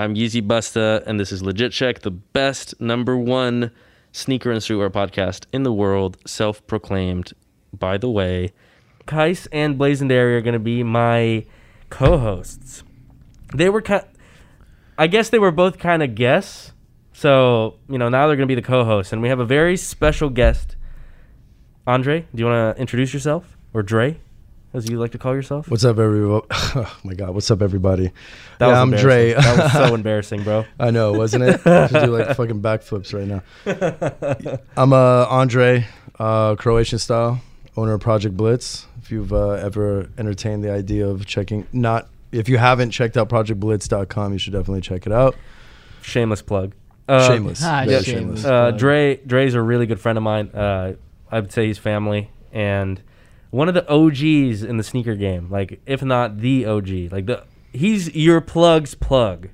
I'm Yeezy Busta, and this is Legit Check, the best number one sneaker and streetwear podcast in the world, self proclaimed. By the way, Kais and Blazendary are going to be my co hosts. They were kind I guess they were both kind of guests. So, you know, now they're going to be the co hosts, and we have a very special guest. Andre, do you want to introduce yourself? Or Dre, as you like to call yourself? What's up, everyone? Oh my God, what's up, everybody? That yeah, was I'm Dre. that was so embarrassing, bro. I know, wasn't it? I should do like fucking backflips right now. I'm uh, Andre, uh, Croatian style, owner of Project Blitz. If you've uh, ever entertained the idea of checking, not if you haven't checked out projectblitz.com, you should definitely check it out. Shameless plug. Uh, shameless, ah, yeah, shameless. Uh, Dre Dre's a really good friend of mine. Uh, I would say he's family and one of the OGs in the sneaker game. Like if not the OG. Like the he's your plug's plug.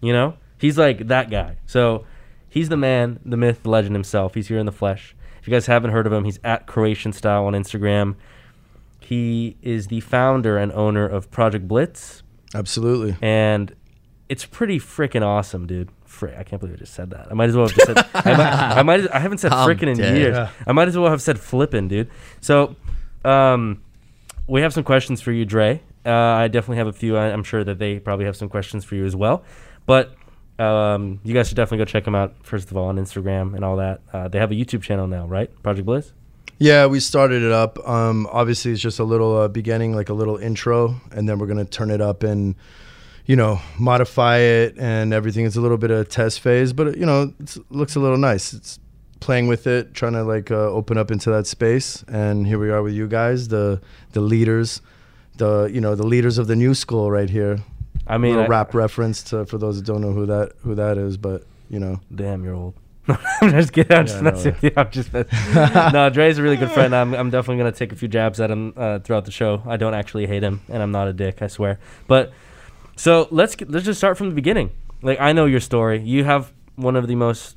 You know? He's like that guy. So he's the man, the myth, the legend himself. He's here in the flesh. If you guys haven't heard of him, he's at Croatian Style on Instagram. He is the founder and owner of Project Blitz, Absolutely. and it's pretty freaking awesome, dude. Frick, I can't believe I just said that. I might as well have just said. I, might, I might. I haven't said I'm in years. I might as well have said flipping, dude. So, um, we have some questions for you, Dre. Uh, I definitely have a few. I, I'm sure that they probably have some questions for you as well. But um, you guys should definitely go check them out. First of all, on Instagram and all that. Uh, they have a YouTube channel now, right? Project Blitz. Yeah, we started it up. Um, obviously, it's just a little uh, beginning, like a little intro, and then we're gonna turn it up and, you know, modify it and everything. It's a little bit of a test phase, but you know, it looks a little nice. It's playing with it, trying to like uh, open up into that space, and here we are with you guys, the the leaders, the you know the leaders of the new school right here. I mean, I- rap reference to for those that don't know who that who that is, but you know. Damn, you're old. I'm just kidding. I'm Yeah, just no with you. I'm just no, Dre's a really good friend. I'm, I'm definitely gonna take a few jabs at him uh, throughout the show. I don't actually hate him, and I'm not a dick. I swear. But so let's get, let's just start from the beginning. Like I know your story. You have one of the most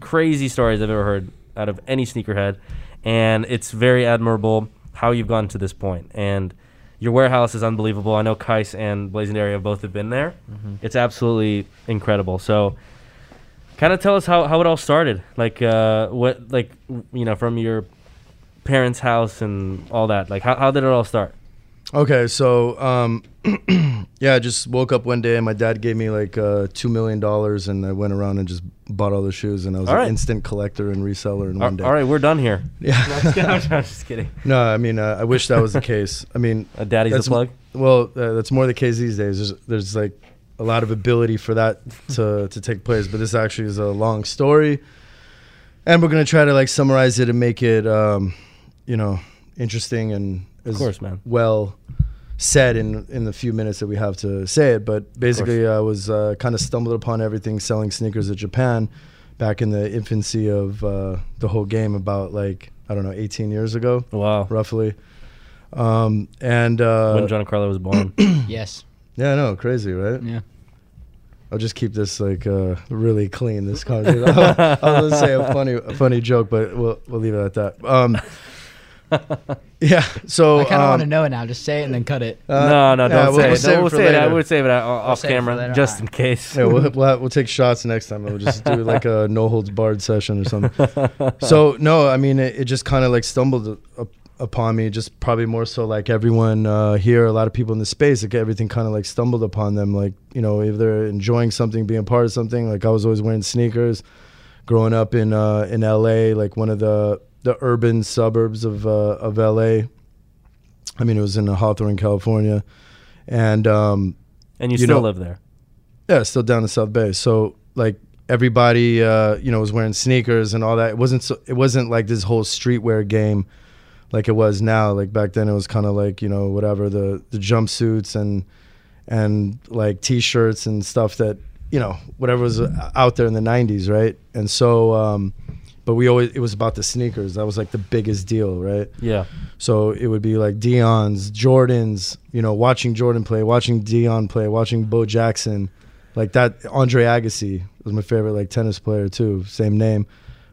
crazy stories I've ever heard out of any sneakerhead, and it's very admirable how you've gotten to this point. And your warehouse is unbelievable. I know Kais and Blazendary have both have been there. It's absolutely incredible. So kind of tell us how, how it all started like uh what like you know from your parents house and all that like how, how did it all start Okay, so um, yeah, I just woke up one day and my dad gave me like uh, two million dollars, and I went around and just bought all the shoes, and I was All an right. instant collector and reseller in all one day. all right we're done here Yeah. I'm just kidding no, I mean, uh, I wish that was the case. I mean, uh, daddy's that's the plug Well, uh, that's more the case these days. There's, there's like a lot of ability for that to to take place, but this actually is a long story, and we're gonna try to like summarize it and make it, um, you know, interesting and as course, man. well said in in the few minutes that we have to say it. But basically, I was uh, kind of stumbled upon everything selling sneakers in Japan back in the infancy of uh, the whole game, about like I don't know, 18 years ago, Wow. roughly. Um, and uh, when Giancarlo was born. Yes. yeah, no, crazy, right? Yeah. I'll just keep this like uh, really clean. This conversation. I was gonna say a funny, a funny joke, but we'll we'll leave it at that. Um, yeah. So I kind of um, want to know it now. Just say it and then cut it. uh, no, no, yeah, don't we'll- say we'll it. save we'll for say it. I later. would save it out- off save it for camera later. just Alright. in case. Yeah, we'll, we'll, we'll take shots next time. We'll just do like a no holds barred session or something. so no, I mean it, it just kind of like stumbled up, upon me. Just probably more so like everyone uh, here, a lot of people in the space, like everything kind of like stumbled upon them. Like you know, if they're enjoying something, being part of something. Like I was always wearing sneakers, growing up in uh, in L.A., like one of the the urban suburbs of uh, of L.A. I mean, it was in Hawthorne, California, and um, and you, You still know- live there. yeah, still down in South Bay. So like everybody, uh, you know, was wearing sneakers and all that. It wasn't so. It wasn't like this whole streetwear game, like it was now. Like back then, it was kind of like you know whatever the the jumpsuits and and like t-shirts and stuff that you know whatever was out there in the '90s, right? And so, um, but we always it was about the sneakers. That was like the biggest deal, right? Yeah. So it would be like Deion's, Jordan's, you know, watching Jordan play, watching Dion play, watching Bo Jackson, like that. Andre Agassi was my favorite like tennis player too, same name,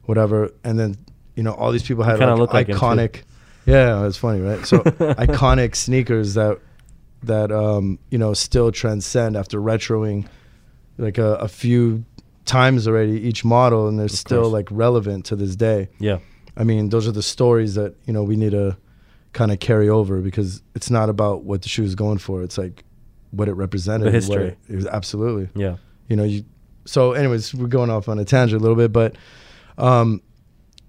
whatever. And then you know all these people had like, like iconic. Yeah, it's funny, right? So iconic sneakers that that um, you know still transcend after retroing like a, a few times already each model, and they're still course. like relevant to this day. Yeah. I mean, those are the stories that you know we need to kind of carry over because it's not about what the shoe is going for. It's like what it represented. The history. It, it was absolutely. Yeah. You know, you. So, anyways, we're going off on a tangent a little bit, but, um,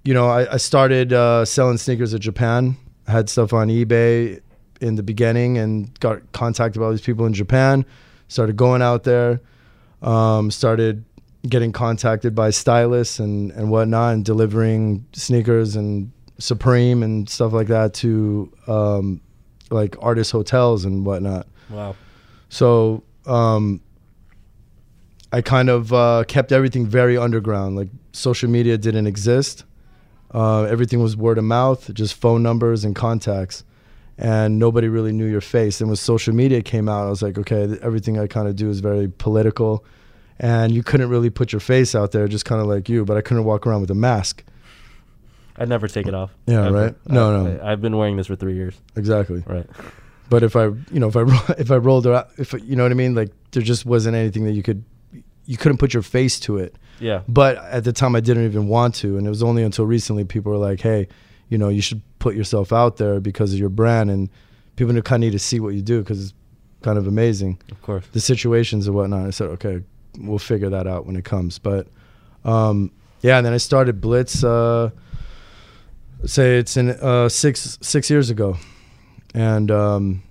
you know, I, I started uh, selling sneakers in Japan. I had stuff on eBay in the beginning and got contacted by all these people in Japan. Started going out there. Um, started getting contacted by stylists and, and whatnot and delivering sneakers and Supreme and stuff like that to um, like artist hotels and whatnot. Wow. So um, I kind of uh, kept everything very underground. Like social media didn't exist. Uh, everything was word of mouth, just phone numbers and contacts, and nobody really knew your face. And when social media came out, I was like, okay, everything I kind of do is very political, and you couldn't really put your face out there, just kind of like you. But I couldn't walk around with a mask. I'd never take it off. Yeah, ever. right? No, I, no. I, have been wearing this for three years. Exactly. Right. But if I, you know, if I if I rolled it out, if you know what I mean, like there just wasn't anything that you could, you couldn't put your face to it. Yeah. But at the time, I didn't even want to, and it was only until recently people were like, "Hey, you know, you should put yourself out there because of your brand, and people kind of need to see what you do because it's kind of amazing Of course. the situations and whatnot." I said, "Okay, we'll figure that out when it comes." But um, yeah, and then I started Blitz. Uh, say it's in uh, six six years ago, and um,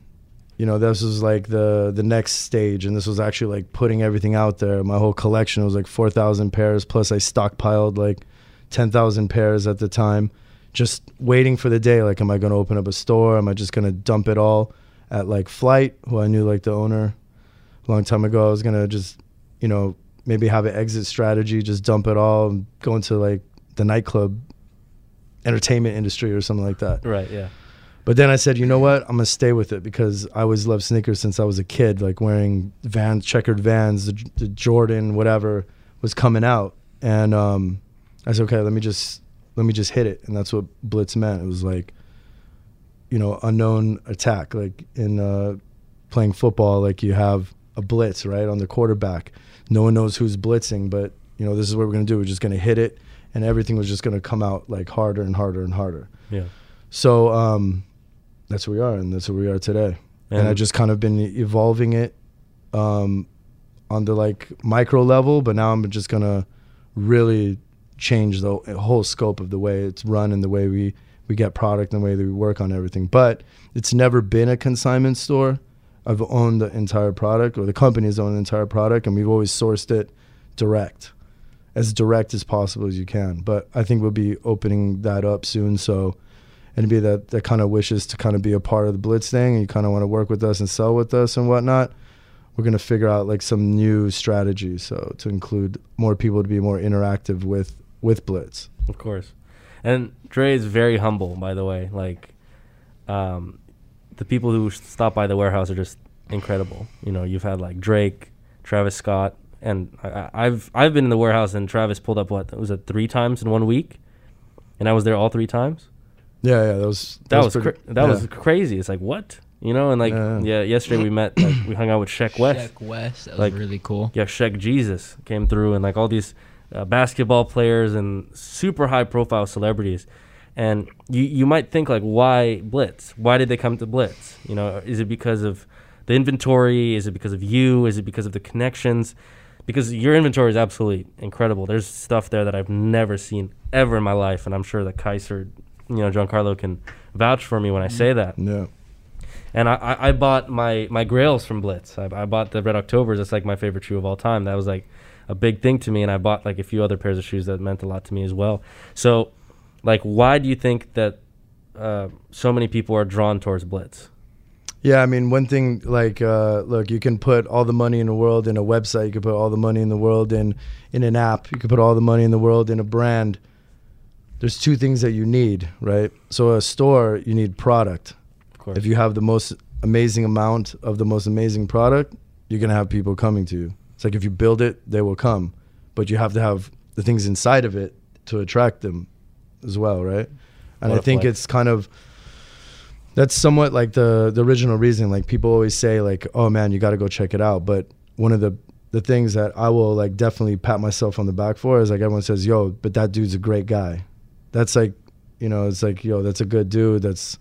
you know this was like the the next stage, and this was actually like putting everything out there. My whole collection was like four thousand pairs, plus I stockpiled like ten thousand pairs at the time, just waiting for the day. Like, am I going to open up a store? Am I just going to dump it all at like Flight, who I knew like the owner a long time ago? I was gonna just you know maybe have an exit strategy, just dump it all, and go into like the nightclub entertainment industry or something like that. Right. Yeah. But then I said, you know what? I'm gonna stay with it because I always loved sneakers since I was a kid, like wearing Vans, checkered Vans, the, the Jordan, whatever was coming out, and um, I said, okay, let me just let me just hit it, and that's what Blitz meant. It was like, you know, unknown attack, like in uh, playing football, like you have a blitz right on the quarterback. No one knows who's blitzing, but you know, this is what we're gonna do. We're just gonna hit it, and everything was just gonna come out like harder and harder and harder. Yeah. So um, that's where we are, and that's where we are today. And, And- I just kind of been evolving it um, on the like micro level, but now I'm just gonna really change the whole scope of the way it's run and the way we we get product and the way that we work on everything. But it's never been a consignment store. I've owned the entire product, or the company's owned the entire product, and we've always sourced it direct, as direct as possible as you can. But I think we'll be opening that up soon. So anybody that, that kind of wishes to kind of be a part of the Blitz thing and you kind of want to work with us and sell with us and whatnot, we're gonna figure out like some new strategy. So to include more people to be more interactive with with Blitz. Of course. And Dre is very humble, by the way. Like, um, the people who stop by the warehouse are just incredible. You know, you've had like Drake, Travis Scott, and I, I've I've been in the warehouse and Travis pulled up what was it three times in one week, and I was there all three times. Yeah, yeah, that was That, was, pretty- cra- that yeah. was crazy. It's like what you know, and like Yeah. yeah, yesterday we met like we hung out with Sheck Wes. Sheck Wes. That was Like- really cool. yeah, Sheck Jesus came through, and like all these uh, basketball players and super high profile celebrities. And you you might think like, why Blitz? Why did they come to Blitz? You know, is it because of the inventory? Is it because of you? Is it because of the connections? Because your inventory is absolutely incredible. There's stuff there that I've never seen ever in my life, and I'm sure that Kaiser, you know, Giancarlo can vouch for me when I say that. Yeah. And I, I, I bought my, my grails from Blitz. I, I bought the Red Octobers. That's like my favorite shoe of all time. That was like a big thing to me. And I bought like a few other pairs of shoes that meant a lot to me as well. So, like, why do you think that uh, so many people are drawn towards Blitz? Yeah, I mean, one thing like, uh, look, you can put all the money in the world in a website. You can put all the money in the world in in an app. You can put all the money in the world in a brand. There's two things that you need, right? So a store, you need product. Of course. If you have the most amazing amount of the most amazing product, you're gonna have people coming to you. It's like if you build it, they will come, but you have to have the things inside of it to attract them, as well, right? And What I think it's kind of that's somewhat like the the original reason. Like people always say, like, "Oh man, you got to go check it out." But one of the the things that I will like definitely pat myself on the back for is like everyone says, "Yo, but that dude's a great guy." That's like, you know, it's like, yo, that's a good dude. That's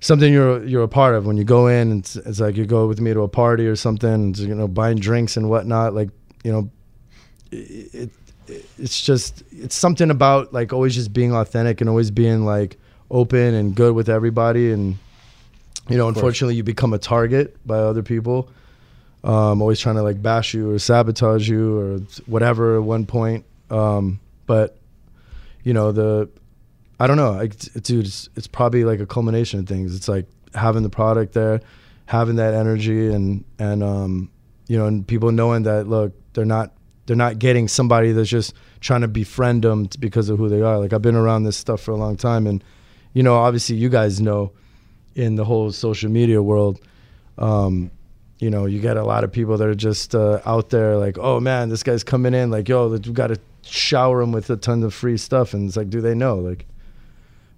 something you're you're a part of when you go in. And it's, it's like you go with me to a party or something. And, you know, buying drinks and whatnot. Like, you know, it it's just it's something about like always just being authentic and always being like open and good with everybody. And you know, unfortunately, you become a target by other people. Um, always trying to like bash you or sabotage you or whatever at one point. Um, but you know the I don't know, I, dude. It's, it's probably like a culmination of things. It's like having the product there, having that energy, and and um, you know, and people knowing that look, they're not they're not getting somebody that's just trying to befriend them because of who they are. Like I've been around this stuff for a long time, and you know, obviously, you guys know in the whole social media world. Um, you know, you get a lot of people that are just uh, out there like, oh man, this guy's coming in, like, yo, we got to shower him with a ton of free stuff, and it's like, do they know? Like,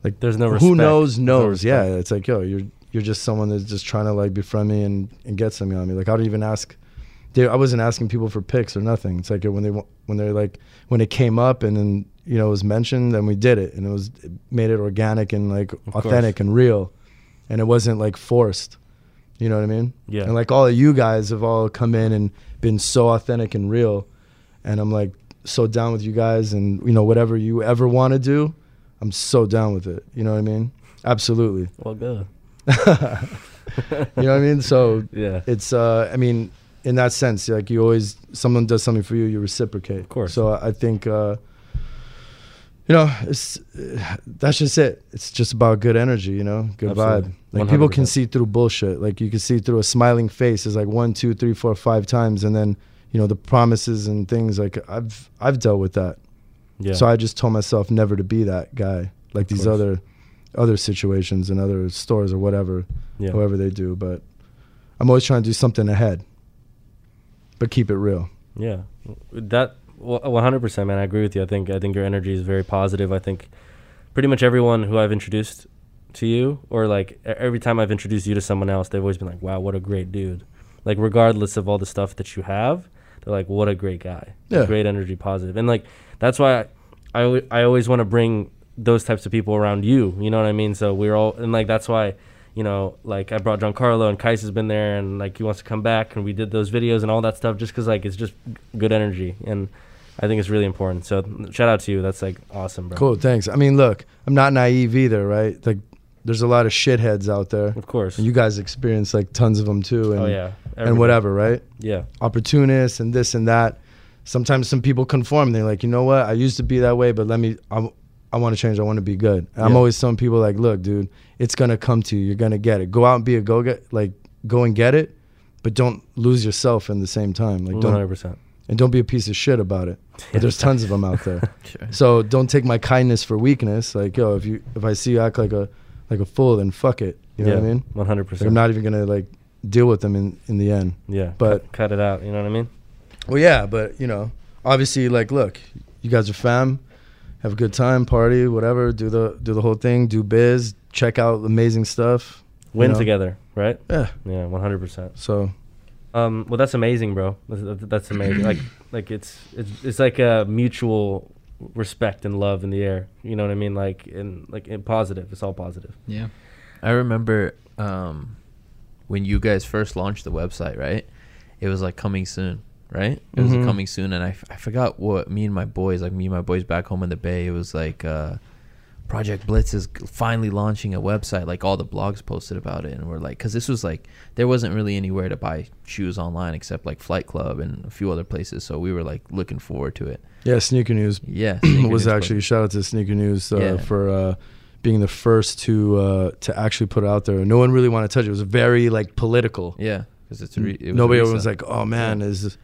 like There's no who respect. knows no knows. yeah, it's like, yo, you're you're just someone that's just trying to like befriend me and and get something on me. Like, I don't even ask. They, I wasn't asking people for pics or nothing. It's like when they when they're like when it came up and then you know it was mentioned, then we did it, and it was it made it organic and like course. authentic and real, and it wasn't like forced. You know what I mean? Yeah. And like all of you guys have all come in and been so authentic and real, and I'm like so down with you guys, and you know whatever you ever want to do, I'm so down with it. You know what I mean? Absolutely. Well, good. You know what I mean? So Yeah. it's uh I mean in that sense like you always someone does something for you you reciprocate Of course. so i think uh you know it's uh, that's just it it's just about good energy you know good Absolutely. vibe like people can see through bullshit like you can see through a smiling face is like one two three four five times and then you know the promises and things like i've i've dealt with that Yeah. so i just told myself never to be that guy like these course. other other situations and other stores or whatever yeah. however they do. But I'm always trying to do something ahead, but keep it real. Yeah, that one hundred percent, man. I agree with you. I think I think your energy is very positive. I think pretty much everyone who I've introduced to you, or like every time I've introduced you to someone else, they've always been like, "Wow, what a great dude!" Like regardless of all the stuff that you have, they're like, "What a great guy!" Yeah. great energy, positive." positive, and like that's why I I, I always want to bring those types of people around you. You know what I mean? So we're all and like that's why you know like I brought Giancarlo and Kais has been there and like he wants to come back and we did those videos and all that stuff just because like it's just good energy and I think it's really important. So shout out to you. That's like awesome, bro. Cool, thanks. I mean, look, I'm not naive either, right? Like, there's a lot of shitheads out there, Of course. and you guys experience like tons of them too, and oh yeah. and whatever, right? Yeah. Opportunists and this and that. Sometimes some people conform. They're like, you know what? I used to be that way, but let me. I'm, I want to change. I want to be good. And I'm always telling people like, look, dude, it's gonna come to you. You're gonna get it. Go out and be a go get like go and get it, but don't lose yourself in the same time. Like don't hundred percent. and don't be a piece of shit about it. But there's tons of them out there. Sure. So don't take my kindness for weakness. Like yo, if you if I see you act like a like a fool, then fuck it. You know what I mean? One hundred Like, I'm not even gonna like deal with them in in the end. Yeah, but- cut, cut it out. You know what I mean? Well, yeah, but you know, obviously, like, look, you guys are fam. Have a good time, party, whatever. Do the do the whole thing. Do biz. Check out amazing stuff. you Win know? together, right? Yeah. Yeah, one hundred percent. So Um, well, that's amazing, bro. That's, that's amazing. like, like it's it's it's like a mutual respect and love in the air. You know what I mean? Like, in like in positive. It's all positive. Yeah. I remember um, when you guys first launched the website, right? It was like coming soon, right? It was a Mhm. coming soon, and I, f- I forgot what me and my boys, like me and my boys back home in the Bay, it was like uh, Project Blitz is finally launching a website. Like all the blogs posted about it, and we're like, because this was like there wasn't really anywhere to buy shoes online except like Flight Club and a few other places. So we were like looking forward to it. yeah, sneaker news Yeah, sneaker was news actually shout out to sneaker news uh, Yeah. for uh, being the first to uh, to actually put it out there. No one really wanted to touch it. It was very like political. Yeah, because it's re- it was Nobody was like, "Oh man, is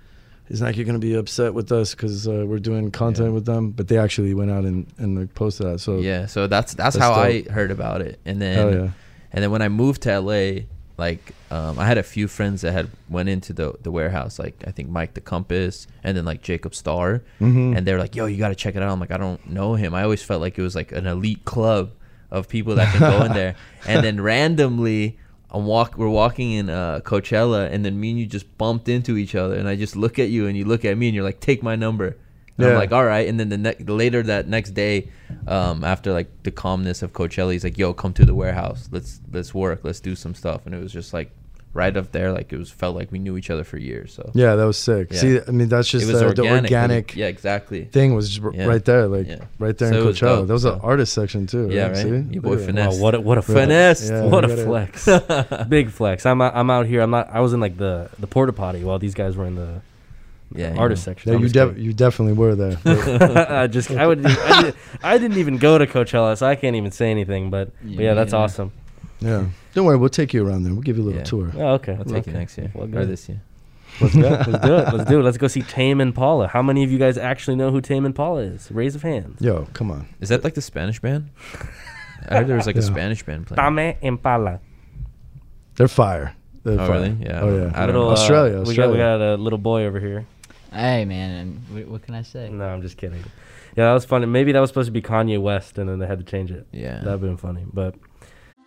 is Nike going to be upset with us because uh, we're doing content Yeah. with them?" But they actually went out and and like, posted that. So yeah. So that's that's, That's how dope. I heard about it, and then yeah. And then when I moved to LA, like um, I had a few friends that had went into the the warehouse, like I think Mike the Compass, and then like Jacob Starr, Mhm. and they're like, "Yo, you got to check it out." I'm like, I don't know him. I always felt like it was like an elite club of people that can go in there. And then randomly, I'm walk we're walking in uh, Coachella, and then me and you just bumped into each other, and I just look at you, and you look at me, and you're like, "Take my number." And I'm like, all right. And then the ne- later that next day, um, after like the calmness of Coachella, he's like, "Yo, come to the warehouse. Let's let's work. Let's do some stuff." And it was just like right up there. Like it was felt like we knew each other for years. So Yeah, that was sick. Yeah. See, I mean, that's just it was uh, organic. the organic Yeah, exactly. thing was just Yeah. right there, like Yeah. right there So in it was Coachella. dope, There was an so- artist section too. Yeah, right? right? See? Your boy Look. Finesse. Wow, what a what a Finesse. Yeah, what a flex. Big flex. I'm out, I'm out here. I'm not. I was in like the the porta potty while these guys were in the Yeah, you artist know. section. Yeah, you, just def- kidding. you definitely were there. I just I would I, did, I didn't even go to Coachella, so I can't even say anything. But Yeah, but yeah, that's neither. awesome. Yeah, don't worry, we'll take you around there. We'll give you a little Yeah. tour. Oh, okay. I'll take you next year Well, or good. this year. Let's do it. Let's do it. Let's do it. Let's go see Tame Impala. How many of you guys actually know who Tame Impala is? Raise of hands. Yo, come on. Is that like the Spanish band? I heard there was like a Spanish band playing. Tame Impala. They're fire. They're Oh, fire. really? Yeah, Oh I yeah. don't- I don't Little, uh, Australia, We got, we got a little boy over here. Hey man, what, what can I say? No, I'm just kidding. Yeah, that was funny. Maybe that was supposed to be Kanye West, and then they had to change it. Yeah. That'd been funny. But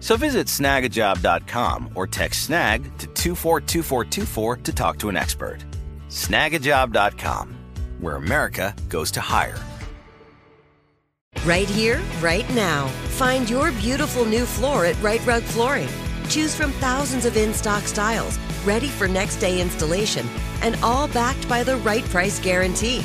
So visit snagajob.com or text snag to 242424 to talk to an expert. Snagajob.com, where America goes to hire. Right here, right now. Find your beautiful new floor at Rite Rug Flooring. Choose from thousands of in stock styles, ready for next day installation, and all backed by the right price guarantee.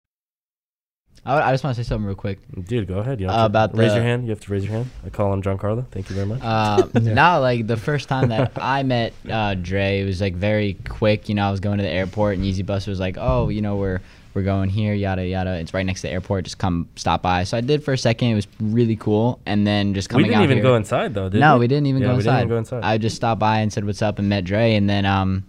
I, I just want to say something real quick. Dude, go ahead. You Uh, have to about raise the- your hand. You have to raise your hand. I call on Giancarlo. Thank you very much. Uh, Now, like the first time that I met uh, Dre, it was like very quick. You know, I was going to the airport, and Easy Bus was like, "Oh, you know, we're we're going here, yada yada. It's right next to the airport. Just come stop by." So I did for a second. It was really cool, and then just coming. we didn't even here- go inside though, did no, we? we didn't even Yeah, go we inside. didn't even go inside. I just stopped by and said what's up and met Dre, and then um,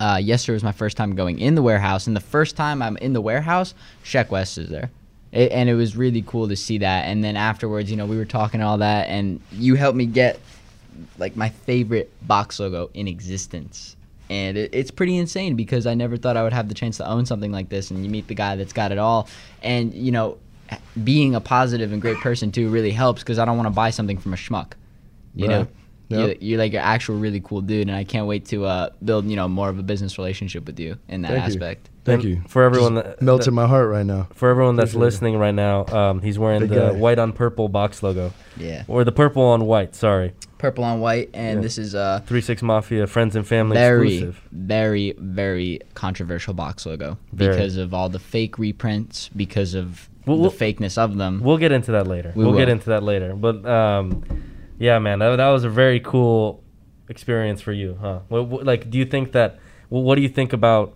uh, yesterday was my first time going in the warehouse, and the first time I'm in the warehouse, Sheck Wes is there. It, and it was really cool to see that. And then afterwards, you know, we were talking all that, and you helped me get like my favorite box logo in existence. And it, it's pretty insane because I never thought I would have the chance to own something like this. And you meet the guy that's got it all. And, you know, being a positive and great person too really helps because I don't want to buy something from a schmuck. You know? Right. You're, Yep. you're like an actual really cool dude, and I can't wait to uh, build, you know, more of a business relationship with you in that Thank you. aspect. Thank And you. for everyone Just that- melted that- my heart right now. For everyone that's Appreciate it. listening right now, um, he's wearing Big the guy. white on purple box logo, Yeah. or the purple on white. Sorry, Purple on white, and Yeah. this is uh, Three Six Mafia Friends and Family very, exclusive. very, very controversial box logo Very. because of all the fake reprints, because of Well, the we'll- fakeness of them. We'll get into that later. We We will get into that later. But um, yeah, man, that, that was a very cool experience for you, huh? What, what, like, do you think that? What do you think about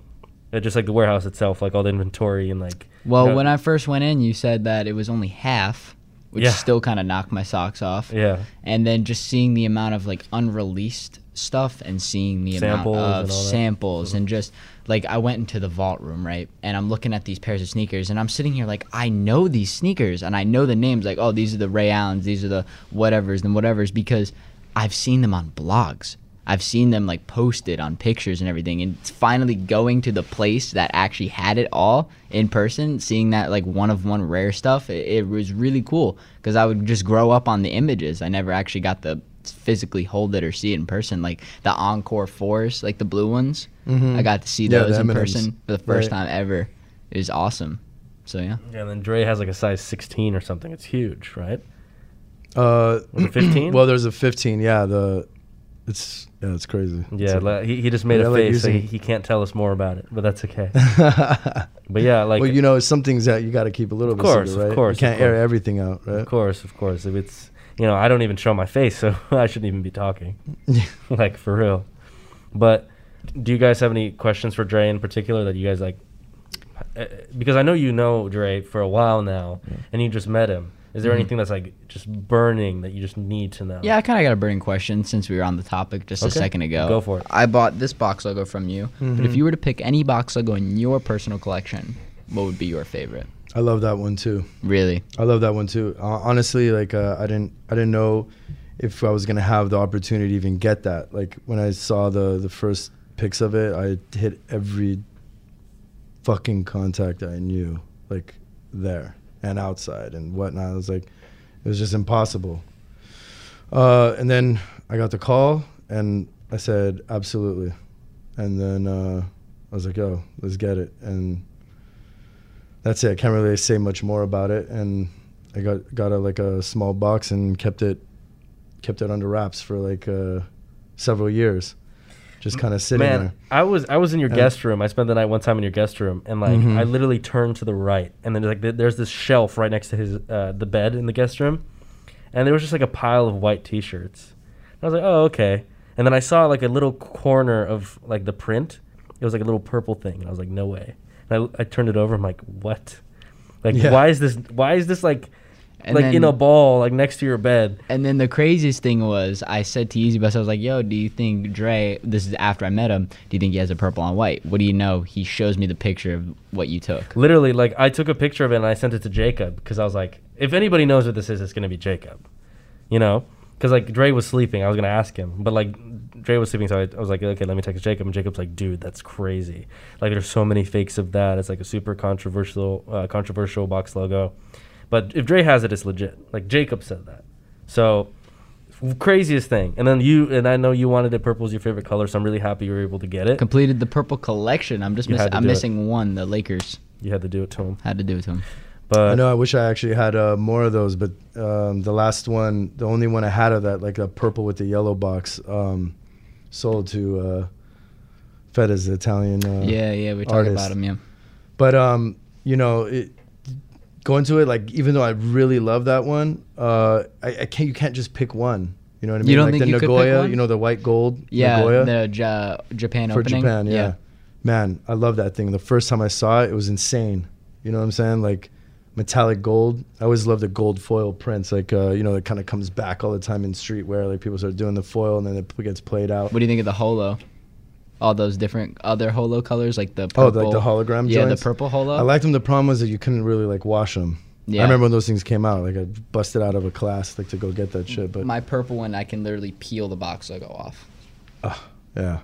uh, just like the warehouse itself, like all the inventory and like? well, you know- when I first went in, you said that it was only half, which Yeah. still kind of knocked my socks off. yeah, and then just seeing the amount of like unreleased stuff and seeing the Samples amount of and samples and just like I went into the vault room right? And I'm looking at these pairs of sneakers and I'm sitting here like I know these sneakers and I know the names like oh these are the Ray Allens these are the whatevers and whatevers because I've seen them on blogs. I've seen them like posted on pictures and everything and it's finally going to the place that actually had it all in person seeing that like one of one rare stuff. It, it was really cool because I would just grow up on the images. I never actually got to physically hold it or see it in person like the Encore 4s like the blue ones I got to see Yeah, those the in M&Ms. person for the first Right. time ever it was awesome so yeah yeah. And then Dre has like a size 16 or something. It's huge, right? Uh, 15? well, there's a 15. Yeah, the it's yeah, it's crazy. Yeah, It's a- li- he, he just made Yeah, a I like face, so he, he can't tell us more about it, but that's okay. but yeah, like well, you know, some things that you got to keep a little Of bit course, secret, of course, you can't air course. everything out, right? Of course, of course. If it's you know, I don't even show my face, so I shouldn't even be talking. like for real. But do you guys have any questions for Dre in particular that you guys like? Uh, because I know you know Dre for a while now, and you just met him. Is there Mhm. anything that's like just burning that you just need to know? Yeah, I kind of got a burning question since we were on the topic just a second ago. Go for it. I bought this box logo from you, but if Mhm. you were to pick any box logo in your personal collection, what would be your favorite? I love that one too. Really? I love that one too. Uh, honestly, like uh, I didn't I didn't know if I was gonna have the opportunity to even get that. Like when I saw the the first pics of it, I hit every fucking contact I knew, like there and outside and whatnot. I was like, it was just impossible. Uh, and then I got the call and I said absolutely, and then uh, I was like, oh, let's get it and that's it. I can't really say much more about it. And I got got a like a small box and kept it kept it under wraps for like uh, several years, just kind of sitting Man, there. I was I was in your Yeah. guest room. I spent the night one time in your guest room, and like Mhm. I literally turned to the right, and then like there's this shelf right next to his uh, the bed in the guest room, and there was just like a pile of white T-shirts. I was like, oh okay, and then I saw like a little corner of like the print. It was like a little purple thing, and I was like, no way. I, I turned it over. I'm like, what? Like Yeah. why is this? Why is this like And like in a ball like next to your bed? And then the craziest thing was, I said to Easy Bus, I was like, "Yo, do you think Dre? This is after I met him. Do you think he has a purple on white? What do you know? He shows me the picture of what you took. Literally, like I took a picture of it and I sent it to Jacob because I was like, if anybody knows what this is, it's gonna be Jacob, you know. Because like Dre was sleeping. I was gonna ask him, but like Dre was sleeping, so I, I was like, okay, let me text Jacob. And Jacob's like, dude, that's crazy. Like, there's so many fakes of that. It's like a super controversial, uh, controversial box logo. But if Dre has it, it's legit. Like Jacob said that. So craziest thing. And then you and I know you wanted it purple as your favorite color, so I'm really happy you were able to get it. Completed the purple collection. I'm just miss- I'm do it. missing one. The Lakers You had to do it to him. had to do it to him. But I know. I wish I actually had uh, more of those, but um, the last one, the only one I had of that, like a purple with the yellow box, um, sold to uh, Feda's Italian. Uh, yeah, yeah, we talked artist. about him. Yeah. But um, you know, it, going to it, like even though I really love that one, uh, I, I can't. You can't just pick one. You know what I mean? You don't like think the you could pick Nagoya, one? you know, the white gold. Yeah, Nagoya the ja- Japan for opening. Japan. Yeah. man, I love that thing. The first time I saw it, it was insane. You know what I'm saying? Like metallic gold. I always love the gold foil prints. Like uh, you know, it kind of comes back all the time in streetwear. Like people start doing the foil and then it gets played out. What do you think of the holo? All those different other holo colors, like the Oh, purple. like the hologram Yeah, joints? the purple holo. I liked them. The problem was that you couldn't really like wash them. Yeah. I remember when those things came out. Like I busted out of a class like to go get that shit. But My purple one, I can literally peel the box logo off. yeah,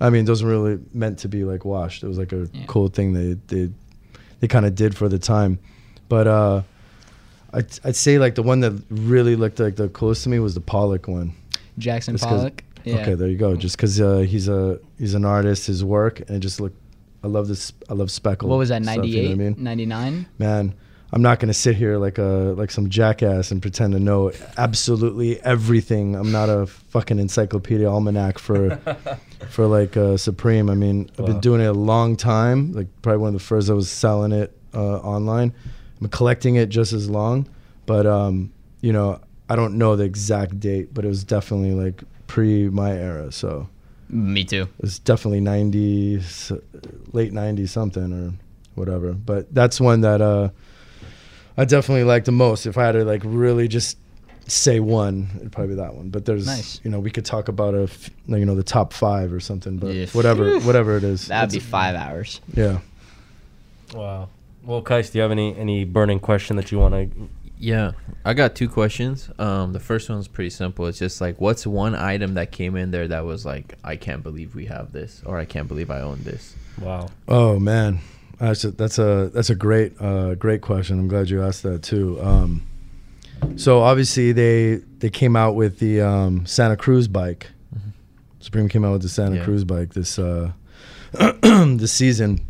I mean, those were really meant to be like washed. It was like a Yeah. cool thing they they they kind of did for the time. But uh, I'd, I'd say like the one that really looked like the coolest to me was the Pollock one. Jackson Just 'cause- Pollock. Yeah. Okay, there you go. Just because uh, he's a he's an artist, his work, and it just look. I love this. I love speckle. What was that? stuff, you know 98, what I mean? 99? man i'm not going to sit here like a like some jackass and pretend to know absolutely everything i'm not a fucking encyclopedia almanac for for like uh, supreme i mean i've been doing it a long time like probably one of the first i was selling it uh, online i'm collecting it just as long but um you know i don't know the exact date but it was definitely like pre my era so Me too. it was definitely 90 s- late 90s something or whatever but that's one that uh i definitely like the most if i had to like really just say one it'd probably be that one but there's Nice. you know we could talk about a f- you know the top five or something but Yeah. whatever whatever it is That'd be five hours. yeah wow. Well, Kais, do you have any any burning question that you want to? Yeah, I got two questions. Um, the first one's pretty simple. It's just like, what's one item that came in there that was like, I can't believe we have this, or I can't believe I own this. Wow. oh man that's a, that's a that's a great uh great question i'm glad you asked that too um so obviously they they came out with the um santa cruz bike Supreme came out with the Santa Yeah. Cruz bike this uh this season.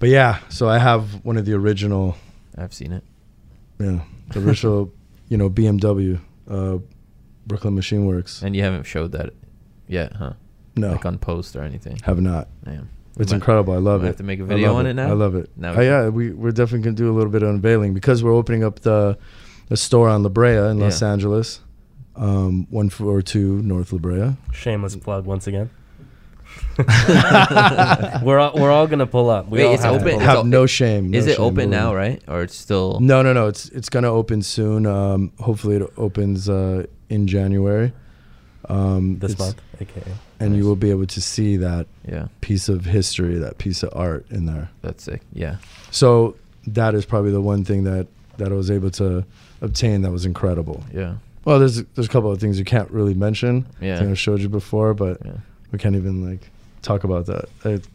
But yeah, so I have one of the original, I've seen it. yeah, the original, you know, BMW, uh, Brooklyn Machine Works. And you haven't showed that yet, huh? No, Like on post or anything. have not. Damn. It's might- incredible. I love we it. have to make a video on it now? I love it. Now Oh, we yeah, we we're definitely gonna do a little bit of unveiling because we're opening up the the store on La Brea in Los Yeah. Angeles, um, one four two North La Brea. Shameless plug once again. we're all, we're all gonna pull up. We Wait, all it's have to open- pull it's up. have o- no shame. Is no it shame, open no- now, right? Or it's still. No, no, no. It's it's gonna open soon. Um, hopefully, it opens uh, in January. Um, this it's- month, aka. and you will be able to see that Yeah, piece of history, that piece of art in there. that's sick. Yeah. So that is probably the one thing that that I was able to obtain that was incredible. Yeah. Well, there's there's a couple of things you can't really mention. Yeah. I think I showed you before, but Yeah. We can't even like talk about that. It-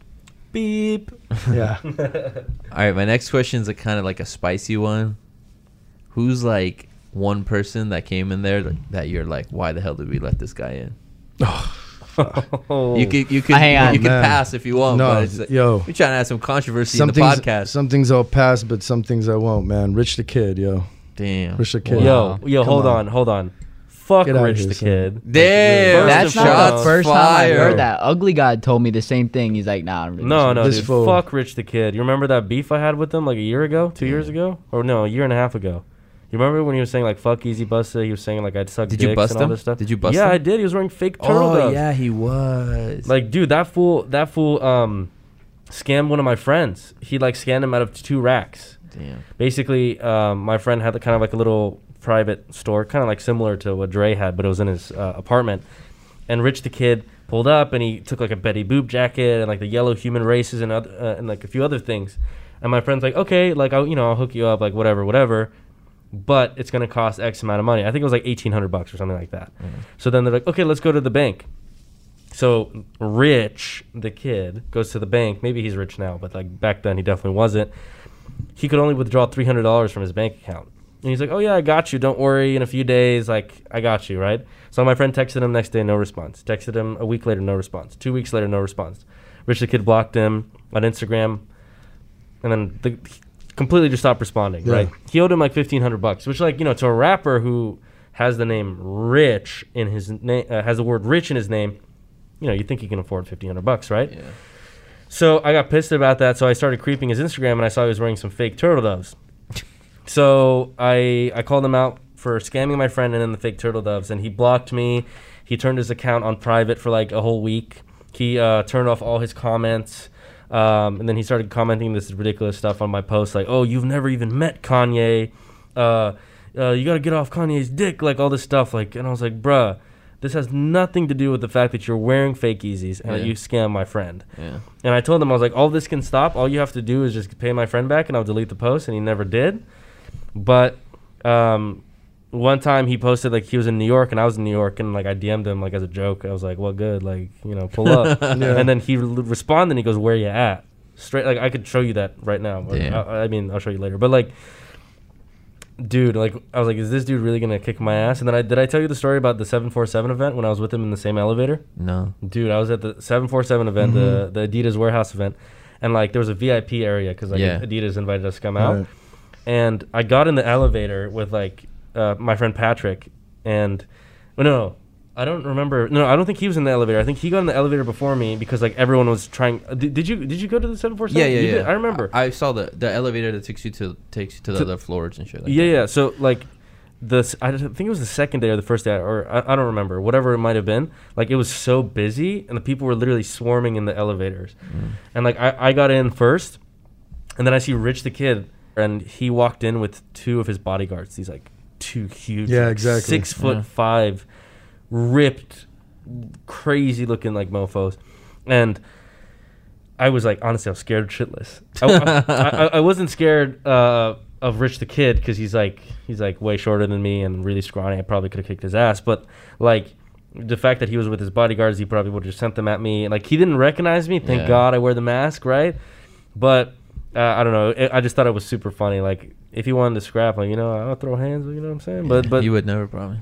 Beep. yeah. All right, my next question is a kind of like a spicy one. Who's like one person that came in there that- that you're like, why the hell did we let this guy in? Oh. You could you could Hang on. you could Man. pass if you want, No, but it's like, yo. we're trying to have some controversy Some in the things, podcast. some things I'll pass, but some things I won't, man. Rich the Kid, yo. Damn. Rich the Kid. Yo, yo, Come hold on. on. hold on. Fuck Get Rich the son. Kid. Damn. That's and not the first time I fire. heard that. Ugly God told me the same thing. He's like, nah. I'm really No, no, This dude. fool. Fuck Rich the Kid. You remember that beef I had with him like a year ago, two years ago, or no, a year and a half ago? You remember when he was saying like "fuck Yeezy Busta"? He was saying like I'd suck Did you bust and all him? this stuff. Did you bust Yeah, him? I did. He was wearing fake turtle Oh yeah, he was. Like, dude, that fool, that fool, um, scammed one of my friends. He like scammed him out of two racks. damn. Basically, um, my friend had the, kind of like a little private store, kind of like similar to what Dre had, but it was in his uh, apartment. And Rich the Kid pulled up, and he took like a Betty Boop jacket and like the yellow human races and other, uh, and like a few other things. And my friend's like, okay, like I'll you know I'll hook you up, like whatever, whatever. but it's going to cost X amount of money. I think it was like eighteen hundred bucks or something like that. So then they're like, okay, let's go to the bank. So Rich, the kid, goes to the bank. Maybe he's rich now, but like back then he definitely wasn't. He could only withdraw three hundred dollars from his bank account. And he's like, "Oh yeah, I got you. Don't worry. In a few days, like I got you, right?" So my friend texted him next day, no response. Texted him a week later, no response. Two weeks later, no response. Rich the kid blocked him on Instagram, and then the, completely just stopped responding. Yeah. Right? He owed him like fifteen hundred bucks, which like you know to a rapper who has the name Rich in his name, uh, has the word Rich in his name. You know, you think he can afford fifteen hundred bucks, right? Yeah. So I got pissed about that. So I started creeping his Instagram, and I saw he was wearing some fake turtle doves. So I I called him out for scamming my friend and then the fake turtle doves, and he blocked me. He turned his account on private for like a whole week. He uh, turned off all his comments, um, and then he started commenting this ridiculous stuff on my posts, like, "Oh, you've never even met Kanye. Uh, uh, you got to get off Kanye's dick," like all this stuff. Like, and I was like, "Bruh." This has nothing to do with the fact that you're wearing fake Yeezys and that Yeah. you scam my friend. Yeah. And I told him I was like, all this can stop. All you have to do is just pay my friend back, and I'll delete the post. And he never did. But um, one time he posted like he was in New York, and I was in New York, and like I DM'd him like as a joke. I was like, "Well, good, like you know, pull up." Yeah. And then he re- responded, and he goes, "Where you at?" Straight like I could show you that right now. I, I mean, I'll show you later. But like. Dude, like I was like, is this dude really gonna kick my ass? And then I did I tell you the story about the seven four seven event when I was with him in the same elevator? No. Dude, I was at the 747 event, the, the Adidas warehouse event, and like there was a VIP area because like Yeah. Adidas invited us to come out. Right. And I got in the elevator with like uh, my friend Patrick, and well, no, I don't remember. No, I don't think he was in the elevator. I think he got in the elevator before me because like everyone was trying. Uh, did, did you did you go to the 747? Yeah, yeah, You yeah. I remember. I, I saw the the elevator that takes you to takes you to the To- other floors and shit. Like yeah, that. yeah. So like, the I think it was the second day or the first day, or I, I don't remember. Whatever it might have been. Like it was so busy, and the people were literally swarming in the elevators. Mm. And like I, I got in first, and then I see Rich the kid, and he walked in with two of his bodyguards. These like two huge, Yeah, exactly. six foot Yeah. five, ripped, crazy looking like mofo's, and. I was like, honestly, I was scared shitless. I, I, I, I wasn't scared uh, of Rich the kid because he's like he's like way shorter than me and really scrawny. I probably could have kicked his ass, but like the fact that he was with his bodyguards, he probably would have just sent them at me. Like he didn't recognize me. Thank Yeah. God I wear the mask, right? But uh, I don't know. I just thought it was super funny. Like if he wanted to scrap, like you know, I'll throw hands. You know what I'm saying? But but you would never probably.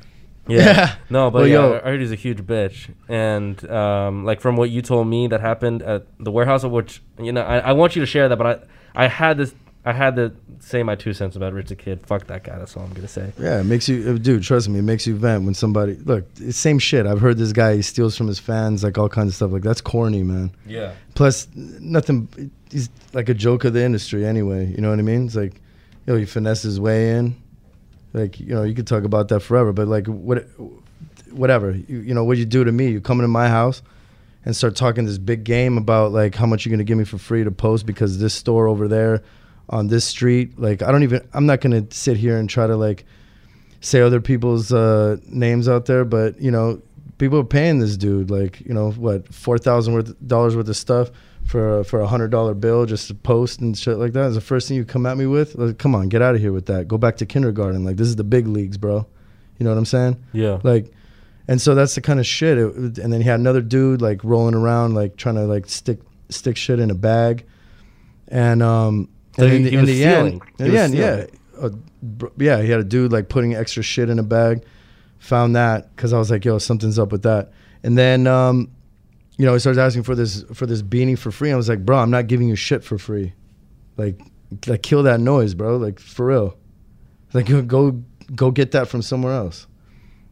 yeah. No, but Well, yeah, yo- I heard he's a huge bitch. And um, like from what you told me that happened at the warehouse, of which you know, I, I want you to share that, but I I had this I had to say my two cents about Rich the Kid. Fuck that guy. That's all I'm gonna say. Yeah, it makes you, uh, dude. Trust me, it makes you vent when somebody look. It's same shit. I've heard this guy he steals from his fans, like all kinds of stuff. Like that's corny, man. Yeah. Plus, nothing. He's like a joke of the industry, anyway. You know what I mean? It's like, you know, he finessed his way in. Like, you know, you could talk about that forever, but like, what, whatever. You, you know, what you do to me? You come into my house and start talking this big game about like how much you're gonna give me for free to post because this store over there on this street. Like, I don't even. I'm not gonna sit here and try to like say other people's uh, names out there, but you know, people are paying this dude like you know what four thousand worth dollars worth of stuff for a, for a hundred dollar bill just to post and shit like that. Is the first thing you come at me with? Like, come on, get out of here with that. Go back to kindergarten. Like this is the big leagues, bro. You know what I'm saying? Yeah. Like, and so that's the kind of shit. It, and then he had another dude like rolling around like trying to like stick stick shit in a bag, and um. So in the, he in the end, in the end, yeah, uh, yeah, he had a dude like putting extra shit in a bag. Found that because I was like, yo, something's up with that. And then, um, you know, he starts asking for this for this beanie for free. I was like, bro, I'm not giving you shit for free. Like, like kill that noise, bro. Like for real. Like go go go get that from somewhere else.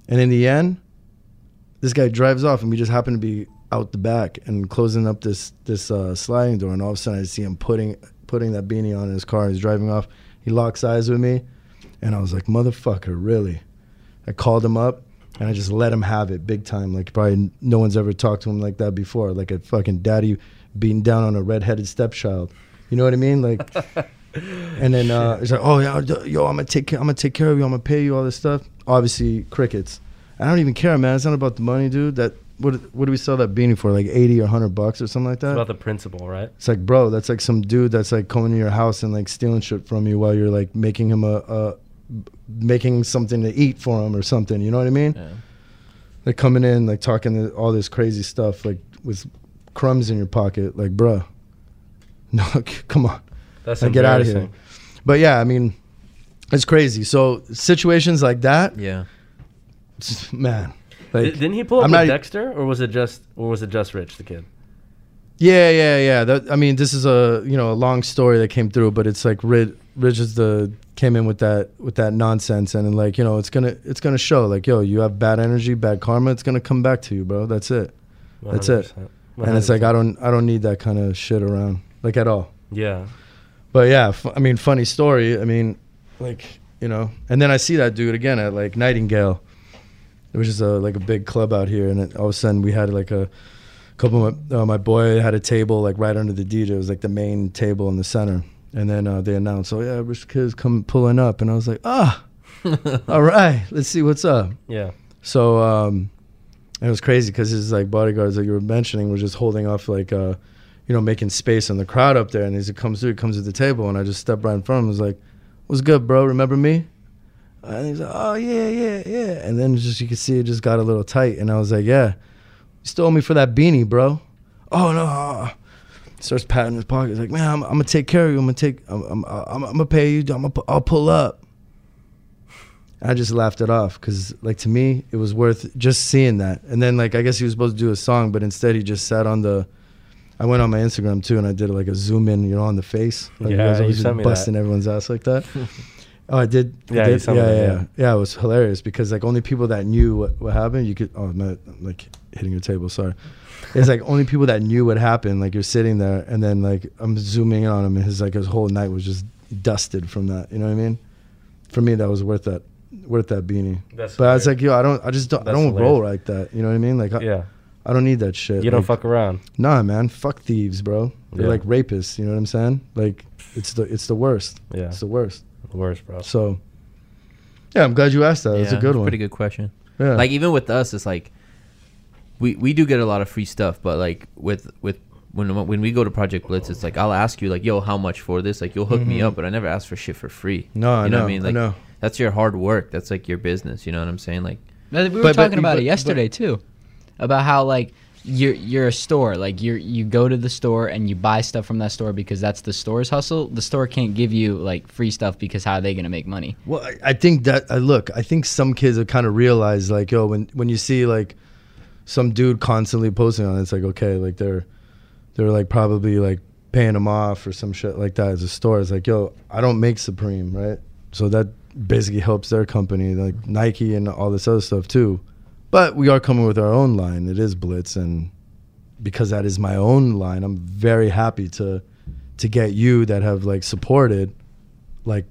And in the end, this guy drives off, and we just happen to be out the back and closing up this this uh, sliding door, and all of a sudden I see him putting putting that beanie on in his car. He's driving off. He locks eyes with me, and I was like, "Motherfucker, really?" I called him up, and I just let him have it big time. Like probably no one's ever talked to him like that before. Like a fucking daddy beating down on a redheaded stepchild. You know what I mean? Like. And then uh, it's like, oh yeah, yo, I'm gonna take care, I'm gonna take care of you, I'm gonna pay you all this stuff. Obviously, crickets. I don't even care, man. It's not about the money, dude. That what what do we sell that beanie for? Like eighty or hundred bucks or something like It's that. about the principle, right? It's like, bro, that's like some dude that's like coming to your house and like stealing shit from you while you're like making him a making something to eat for him or something. You know what I mean? Yeah. Like coming in, like talking to all this crazy stuff, like with crumbs in your pocket. Like, bruh, no, come on. That's Like, get out of here. But yeah, I mean, it's crazy. So situations like that, Yeah. man. Like, Di- Didn't he pull up I'm with not Dexter, or was it just, or was it just Rich the kid? Yeah, yeah, yeah. That, I mean, this is a you know a long story that came through, but it's like Rid, Ridge is the came in with that with that nonsense, and, like you know it's gonna it's gonna show like yo, you have bad energy, bad karma, it's gonna come back to you, bro. That's it. That's it. 100%. And it's like I don't I don't need that kind of shit around like at all. yeah, But yeah, f- I mean, funny story. I mean, like you know, and then I see that dude again at like Nightingale, which is a like a big club out here, and it, all of a sudden we had like a couple of my, uh, my boy had a table like right under the DJ. It was like the main table in the center, and then uh, they announced, "Oh yeah, Rich Kid's come pulling up," and I was like, "Ah, all right, let's see what's up." yeah, So um, it was crazy because his like bodyguards that you were mentioning were just holding off like uh, you know, making space in the crowd up there. And as it comes through, it comes to the table, and I just stepped right in front of him. I was like, "What's good, bro? Remember me?" And he's like, "Oh yeah, yeah, yeah." And then just you could see it just got a little tight, and I was like, "Yeah, you stole me for that beanie, bro." Oh no. Starts patting his pocket. He's like, man, I'm, I'm gonna take care of you. I'm gonna take. I'm, I'm, I'm, I'm gonna pay you. I'm gonna, I'll pull up. I just laughed it off because, like, to me, it was worth just seeing that. And then, like, I guess he was supposed to do a song, but instead he just sat on the. I went on my Instagram too, and I did like a zoom in, you know, on the face. Like, Yeah, guys you always just sent me that. busting everyone's ass like that. oh, I did. Yeah, did? yeah, that, yeah, yeah. yeah. It was hilarious because like only people that knew what, what happened, you could. Oh, I'm not, like hitting your table. Sorry. It's like only people that knew what happened. Like you're sitting there, and then like I'm zooming in on him, and his like his whole night was just dusted from that. You know what I mean? For me, that was worth that, worth that beanie. That's but I was like, yo, I don't, I just don't, I don't roll like that. You know what I mean? Like, I, yeah. I don't need that shit. You don't Like, fuck around. Nah, man, fuck thieves, bro. They're Yeah. like rapists. You know what I'm saying? Like, it's the, it's the worst. Yeah, It's the worst. Worst, bro. So, yeah, I'm glad you asked that. It's a good one. Pretty good question. Yeah. Like even with us, it's like we we do get a lot of free stuff, but like with with when when we go to Project Blitz, it's like I'll ask you like, yo, how much for this? Like you'll hook me up, but I never ask for shit for free. Mm-hmm. No, I you know, what I mean? I Like know. that's your hard work. That's like your business. You know what I'm saying? Like We were But- but- talking about but- it yesterday too, about how like you're you're a store. Like you you go to the store and you buy stuff from that store because that's the store's hustle. The store can't give you like free stuff because how are they gonna make money? Well, I, I think that I look. I think some kids have kind of realized, like, yo, when when you see like some dude constantly posting on it, it's like, okay, like they're they're like probably like paying him off or some shit like that as a store. It's like, yo, I don't make Supreme, right? So that basically helps their company, like Nike and all this other stuff too. But we are coming with our own line. It is Blitz, and because that is my own line, I'm very happy to to get you that have like supported like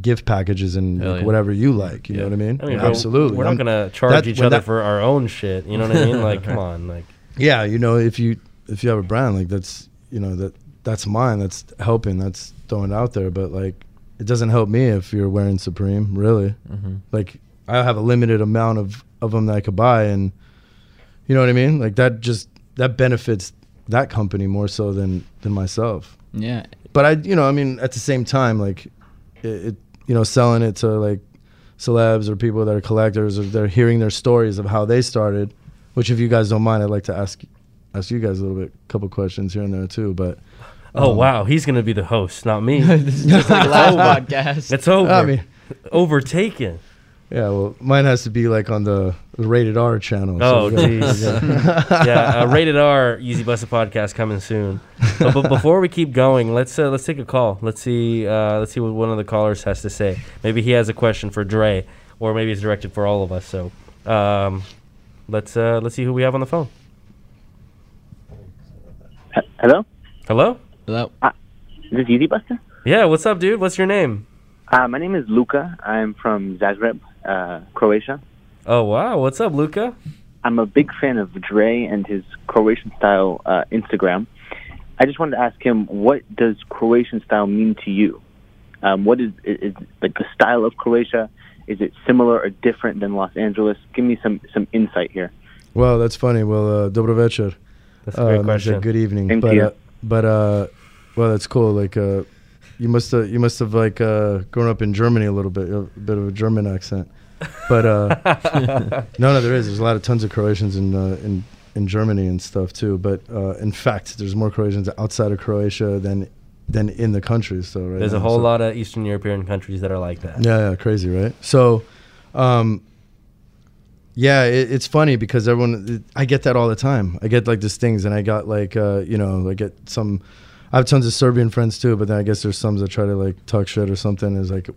gift packages and like, yeah. whatever you like. You know what I mean? I mean, Absolutely. We're not gonna charge that- each other that- for our own shit. You know what I mean? Like, come on, like, yeah, you know, if you if you have a brand like that's you know that that's mine. That's helping. That's throwing it out there. But like, it doesn't help me if you're wearing Supreme. Really, mm-hmm. like I have a limited amount of of them that I could buy, and you know what I mean. Like that just that benefits that company more so than than myself. Yeah, But I, you know, I mean, at the same time, like it, it you know, selling it to like celebs or people that are collectors or they're hearing their stories of how they started. Which, if you guys don't mind, I'd like to ask ask you guys a little bit, a couple questions here and there too. But oh Um, wow, he's gonna be the host, not me. this is just like last podcast. it's over. I mean, Overtaken. Yeah, well, mine has to be like on the rated R channel. Oh we gotta- jeez. yeah, uh, rated R Yeezy Busta podcast coming soon. But, but before we keep going, let's uh, let's take a call. Let's see uh, let's see what one of the callers has to say. Maybe he has a question for Dre, or maybe it's directed for all of us. So um, let's uh, let's see who we have on the phone. Hello, Hello. Hello. is this Yeezy Busta? Yeah, what's up, dude? What's your name? Uh, my name is Luca. I'm from Zagreb, uh, Croatia. Oh wow, what's up, Luca? I'm a big fan of Dre and his Croatian style uh, Instagram. I just wanted to ask him, what does Croatian style mean to you? Um, what is, is, is like the style of Croatia? Is it similar or different than Los Angeles? Give me some some insight here. Well, that's funny. Well, uh, dobro večer. That's a great Um, I said question. Good evening. Same to but you. uh, but uh, well, that's cool. Like uh, you must have you must have like uh, grown up in Germany a little bit, a bit of a German accent. But uh, no, no, there is. There's a lot of tons of Croatians in uh, in in Germany and stuff too. But uh, in fact, there's more Croatians outside of Croatia than than in the country. So right There's a whole so- lot of Eastern European countries that are like that. Yeah, yeah, crazy, right? So, um, yeah, it, it's funny because everyone, I get that all the time. I get like these things, and I got like, uh, you know, I get some. I have tons of Serbian friends too, but then I guess there's some that try to like talk shit or something. Is like,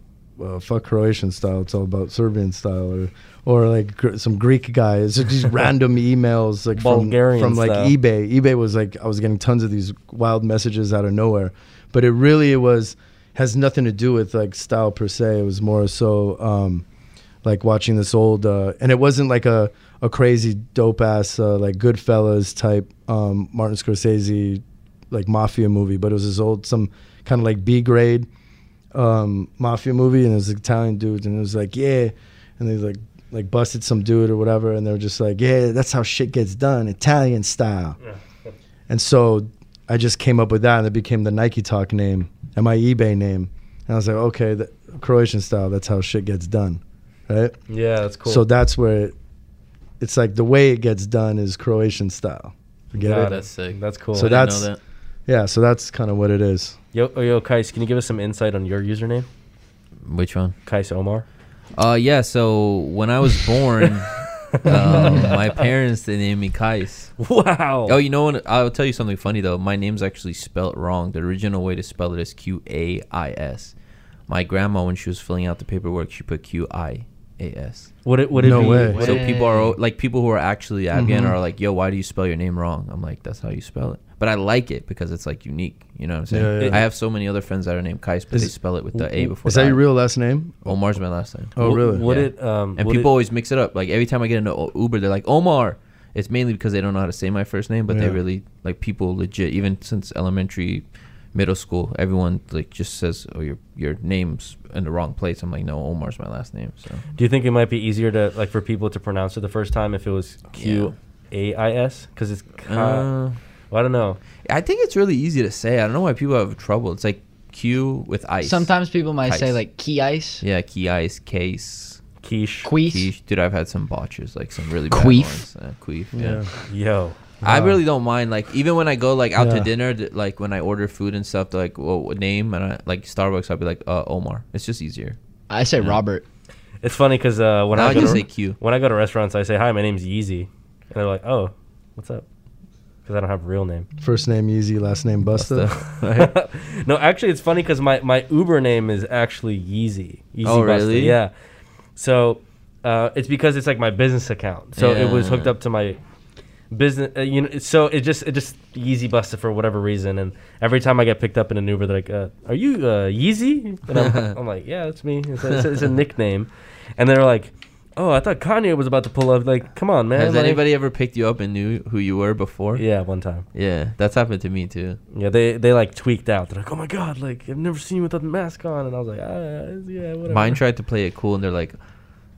uh, fuck Croatian style. It's all about Serbian style, or or like gr- some Greek guy. It's just these random emails like from Bulgarian from like style. eBay. eBay was like I was getting tons of these wild messages out of nowhere, but it really was has nothing to do with like style per se. It was more so um, like watching this old, uh, and it wasn't like a a crazy dope ass uh, like Goodfellas type um, Martin Scorsese like mafia movie, but it was this old some kind of like B grade um, mafia movie, and it was Italian dudes, and it was like yeah, and they like like busted some dude or whatever, and they were just like yeah, that's how shit gets done, Italian style. And so I just came up with that, and it became the Nike Talk name and my eBay name. And I was like, okay, the Croatian style, that's how shit gets done, right? Yeah, that's cool. So that's where it, it's like the way it gets done is Croatian style. Get Got it? That's sick. That's cool. So I didn't that's know that. yeah. So that's kind of what it is. Yo, oh, yo, Kais, can you give us some insight on your username? Which one? Kais Omar. Uh, yeah. So when I was born, um, my parents they named me Kais. Wow. Oh, you know what? I'll tell you something funny though. My name's actually spelled wrong. The original way to spell it is Q A I S. My grandma, when she was filling out the paperwork, she put Q I A S. Would it would it No be way. So people are like people who are actually Afghan Mhm. are like, "Yo, why do you spell your name wrong?" I'm like, "That's how you spell it." But I like it because it's like unique. You know what I'm saying? Yeah, yeah. I have so many other friends that are named Kais, but Is- they spell it with the A before. Is that the your real last name? Omar's my last name. Oh, really? Would Yeah. it um And would people it- always mix it up. Like every time I get into Uber, they're like Omar. It's mainly because they don't know how to say my first name, but they really like people legit. Even since elementary, middle school, everyone like just says, "Oh, your your name's in the wrong place." I'm like, "No, Omar's my last name." So Do you think it might be easier to like for people to pronounce it the first time if it was Q A I S? Because it's ki- uh, well, I don't know. I think it's really easy to say. I don't know why people have trouble. It's like Q with ice. Sometimes people might say like key ice. Yeah, key ice case. Quiche. Queef. Quiche. Dude, I've had some botches, like some really bad Queef. ones. Uh, queef. Yeah. Yo. I really don't mind. Like even when I go like out Yeah. to dinner, th- like when I order food and stuff, like well, what name and I like Starbucks, I'll be like uh, Omar. It's just easier. I say Yeah. Robert. It's funny because uh, when Now I I go to say Q. when I go to restaurants, I say hi, my name's Yeezy, and they're like, oh, what's up? Because I don't have a real name. First name Yeezy, last name Busta. no, actually, it's funny because my, my Uber name is actually Yeezy. Yeezy Oh, Busta, really? Yeah. So uh, it's because it's like my business account. So it was hooked up to my business. Uh, you know, so it just it just Yeezy Busta for whatever reason. And every time I get picked up in an Uber, they're like, uh, "Are you uh, Yeezy?" And I'm, I'm like, "Yeah, that's me. It's it's a- it's a nickname." And they're like. Oh, I thought Kanye was about to pull up. Like, come on, man. Has like- anybody ever picked you up and knew who you were before? Yeah, one time. Yeah, that's happened to me too. Yeah, they they like tweaked out. They're like, "Oh my god, like I've never seen you with a mask on," and I was like, "Ah, yeah, whatever." Mine tried to play it cool, and they're like,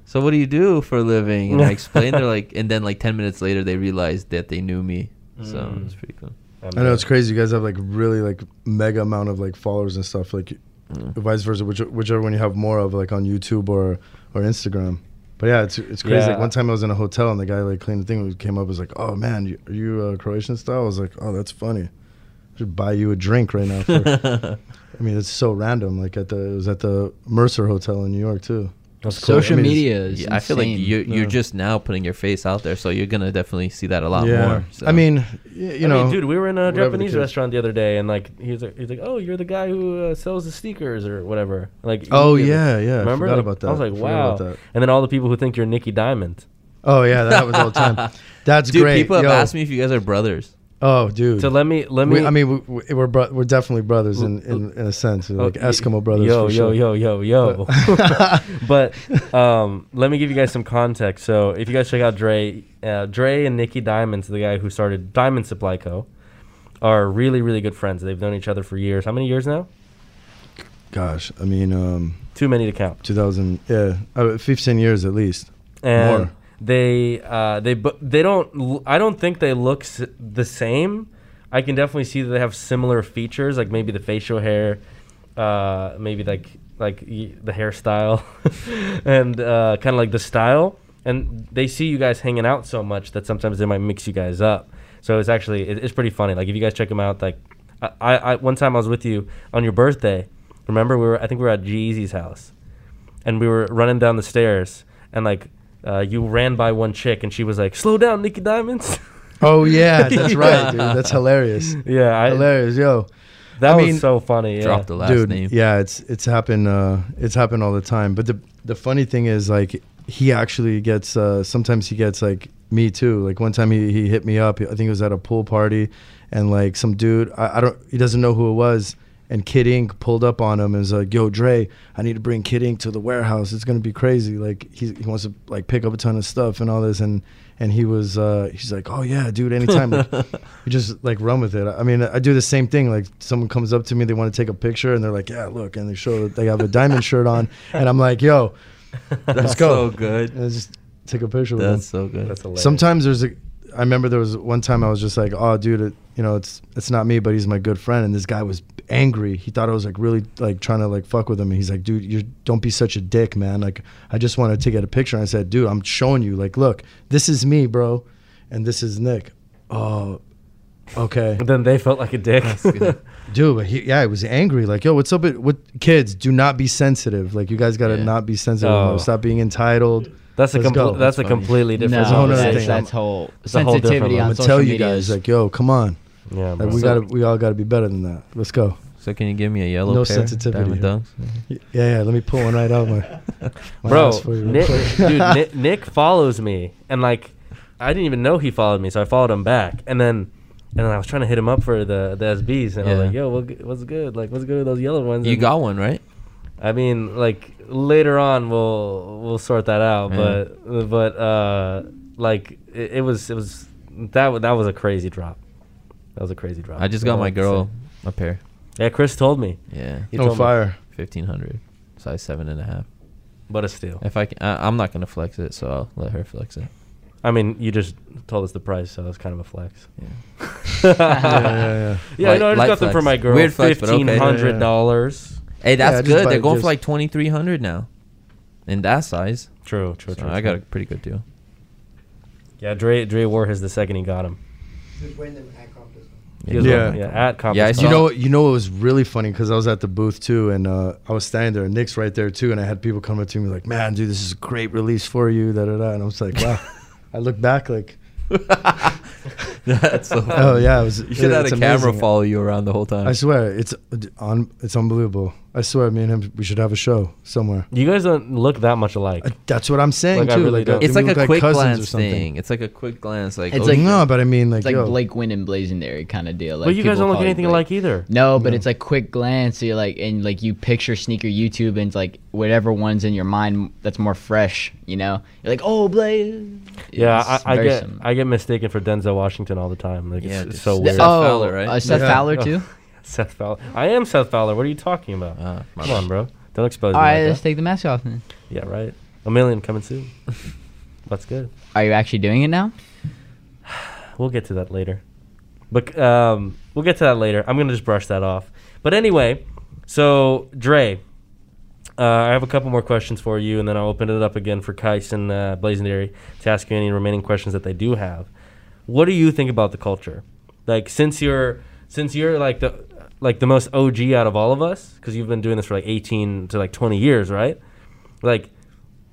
"So what do you do for a living?" And I explained. They're like, and then like ten minutes later, they realized that they knew me. So Mm. it's pretty cool. I know it's crazy. You guys have like really like mega amount of like followers and stuff. Like Mm. vice versa, which, whichever one you have more of, like on YouTube or or Instagram. But yeah, it's it's crazy. Yeah. Like one time I was in a hotel and the guy like cleaned the thing came up was like, "Oh man, you, are you uh, Croatian style?" I was like, "Oh, that's funny. I should buy you a drink right now." For, I mean, it's so random. Like at the it was at the Mercer Hotel in New York too. That's cool. Social I mean, media is. Yeah, I feel like you're you're Yeah. just now putting your face out there, so you're gonna definitely see that a lot yeah. more. So. I mean, y- you I know, mean, dude, we were in a whatever the Japanese restaurant the other day, and like he's like, he's like, "Oh, you're the guy who uh, sells the sneakers or whatever." Like, Oh immediately. yeah, yeah. Remember? I forgot Like, about that. I was like, "Wow!" about that. And then all the people who think you're Nicky Diamond. Oh yeah, that happens all the time. That's dude, great. people have Yo. asked me if you guys are brothers. Oh, dude. So let me let me. We, I mean, we, we- we're bro- we're definitely brothers in, in, in a sense, We're Oh, like Eskimo brothers. Yo, yo, sure. yo, yo, yo. but um, let me give you guys some context. So if you guys check out Dre, uh, Dre and Nicky Diamond's the guy who started Diamond Supply Co. Are really really good friends. They've known each other for years. How many years now? Gosh, I mean, um, Too many to count. 2000, yeah, uh, 15 years at least. and More. They uh, they bu- they don't I don't think they look s- the same. I can definitely see that they have similar features, like maybe the facial hair uh, maybe like like y- the hairstyle and uh, kind of like the style, and they see you guys hanging out so much that sometimes they might mix you guys up. So it's actually it, it's pretty funny. Like if you guys check them out, like I, I, I one time I was with you on your birthday. Remember we were I think we were at G-Eazy's house, and we were running down the stairs, and like uh, you ran by one chick, and she was like, "Slow down, Nikki Diamonds." Oh yeah, that's Yeah. right, dude. That's hilarious. yeah, I, hilarious, yo. that I was mean, so funny. Yeah. Drop the last dude name. yeah it's it's happened uh it's happened all the time but the the funny thing is like he actually gets uh sometimes he gets like me too like one time he, he hit me up i think it was at a pool party and like some dude I, I don't he doesn't know who it was and Kid Ink pulled up on him and was like, "Yo, Dre, I need to bring Kid Ink to the warehouse. It's gonna be crazy. Like he, he wants to like pick up a ton of stuff and all this." And and he was uh, he's like, "Oh yeah, dude, anytime." Like, you just like run with it. I mean, I do the same thing. Like someone comes up to me, they want to take a picture, and they're like, "Yeah, look," and they show that they have a diamond shirt on, and I'm like, "Yo, let's That's go." so good. And I just take a picture with them. That's so good. That's hilarious. Sometimes there's a. I remember there was one time I was just like, "Oh, dude, it, you know, it's it's not me, but he's my good friend." And this guy was angry. He thought I was like really like trying to like fuck with him. And he's like, "Dude, you don't be such a dick, man. Like, I just wanted to get a picture." And I said, "Dude, I'm showing you. Like, look, this is me, bro, and this is Nick." Oh, okay. But then they felt like a dick. Dude, but he, yeah, he was angry. Like, yo, what's up with, with kids? Do not be sensitive. Like, you guys got to Yeah. not be sensitive. Oh. Stop being entitled. That's a Let's compl- go. that's, a completely different. no, a whole that's, that's whole It's a whole different sensitivity on I'm social tell you guys, is- like, yo, come on. Yeah, Like, we So- got to we all got to be better than that. Let's go. So can you give me a yellow No pair? sensitivity Diamond here. dunks. Yeah, yeah. Let me pull one right out my, my bro, for you. Nick, dude, Nick, Nick follows me, and like, I didn't even know he followed me, so I followed him back, and then, and then I was trying to hit him up for the the SBs, and I was like, "Yo, what, what's good? Like, what's good with those yellow ones?" You And- got one, right? I mean, like later on, we'll we'll sort that out, Yeah. but but uh, like it, it was it was that wa- that was a crazy drop. That was a crazy drop. I just got all my girl say. a pair. Yeah, Chris told me. Yeah, He oh, told me. Oh, fire. fifteen hundred, size seven and a half. But a steal. If I, can, I I'm not gonna flex it, so I'll let her flex it. I mean, you just told us the price, so it's kind of a flex. Yeah. yeah, yeah, Yeah, Light- no, I just light got them for my girl. Weird flex, but. Fifteen hundred dollars. Hey, that's Yeah, good. They're going for like twenty three hundred now, in that size. True, true, So true. I true. got a pretty good deal. Yeah, Dre Dre wore his the second he got him. He was wearing- yeah, at conference. Yeah, I yeah. saw- You know, what- you know, it was really funny because I was at the booth too, and uh, I was standing there, and Nick's right there too, and I had people come up to me like, "Man, dude, this is a great release for you." Da da da, and I was like, "Wow." I look back like, That's so. "Oh yeah, it was." You should have it's had a camera follow you around the whole time. I swear, it's on. It's unbelievable. I swear, me and him, we should have a show somewhere. You guys don't look that much alike. Uh, That's what I'm saying Like, I too. really like, don't. it's like look a quick glance thing. It's like a quick glance. Like It's oh, like- no, but I mean, like, It's like yo, Blake Wynn and Blazendary kind of deal. Like but you guys don't look anything Blake. alike either. No, but No. it's like quick glance. So you're like, and like you picture sneaker YouTube, and it's like whatever one's in your mind that's more fresh. You know, you're like, oh, Blaze. Yeah, I, I get similar. I get mistaken for Denzel Washington all the time. Like Yeah, it's, it's just- so Seth weird. oh, Fowler, right? Uh, Seth Yeah. Fowler too. Seth Fowler. I am Seth Fowler. What are you talking about? My Come on, bro. Don't expose All me right, like let's that. take the mask off then. Yeah, right. A million coming soon. That's good. Are you actually doing it now? We'll get to that later. But um, we'll get to that later. I'm gonna just brush that off. But anyway, so Dre, uh, I have a couple more questions for you, and then I'll open it up again for Kais and uh, Blazendary to ask you any remaining questions that they do have. What do you think about the culture? Like, since you're since you're like the like the most OG out of all of us, because you've been doing this for like 18 to like 20 years, right? Like,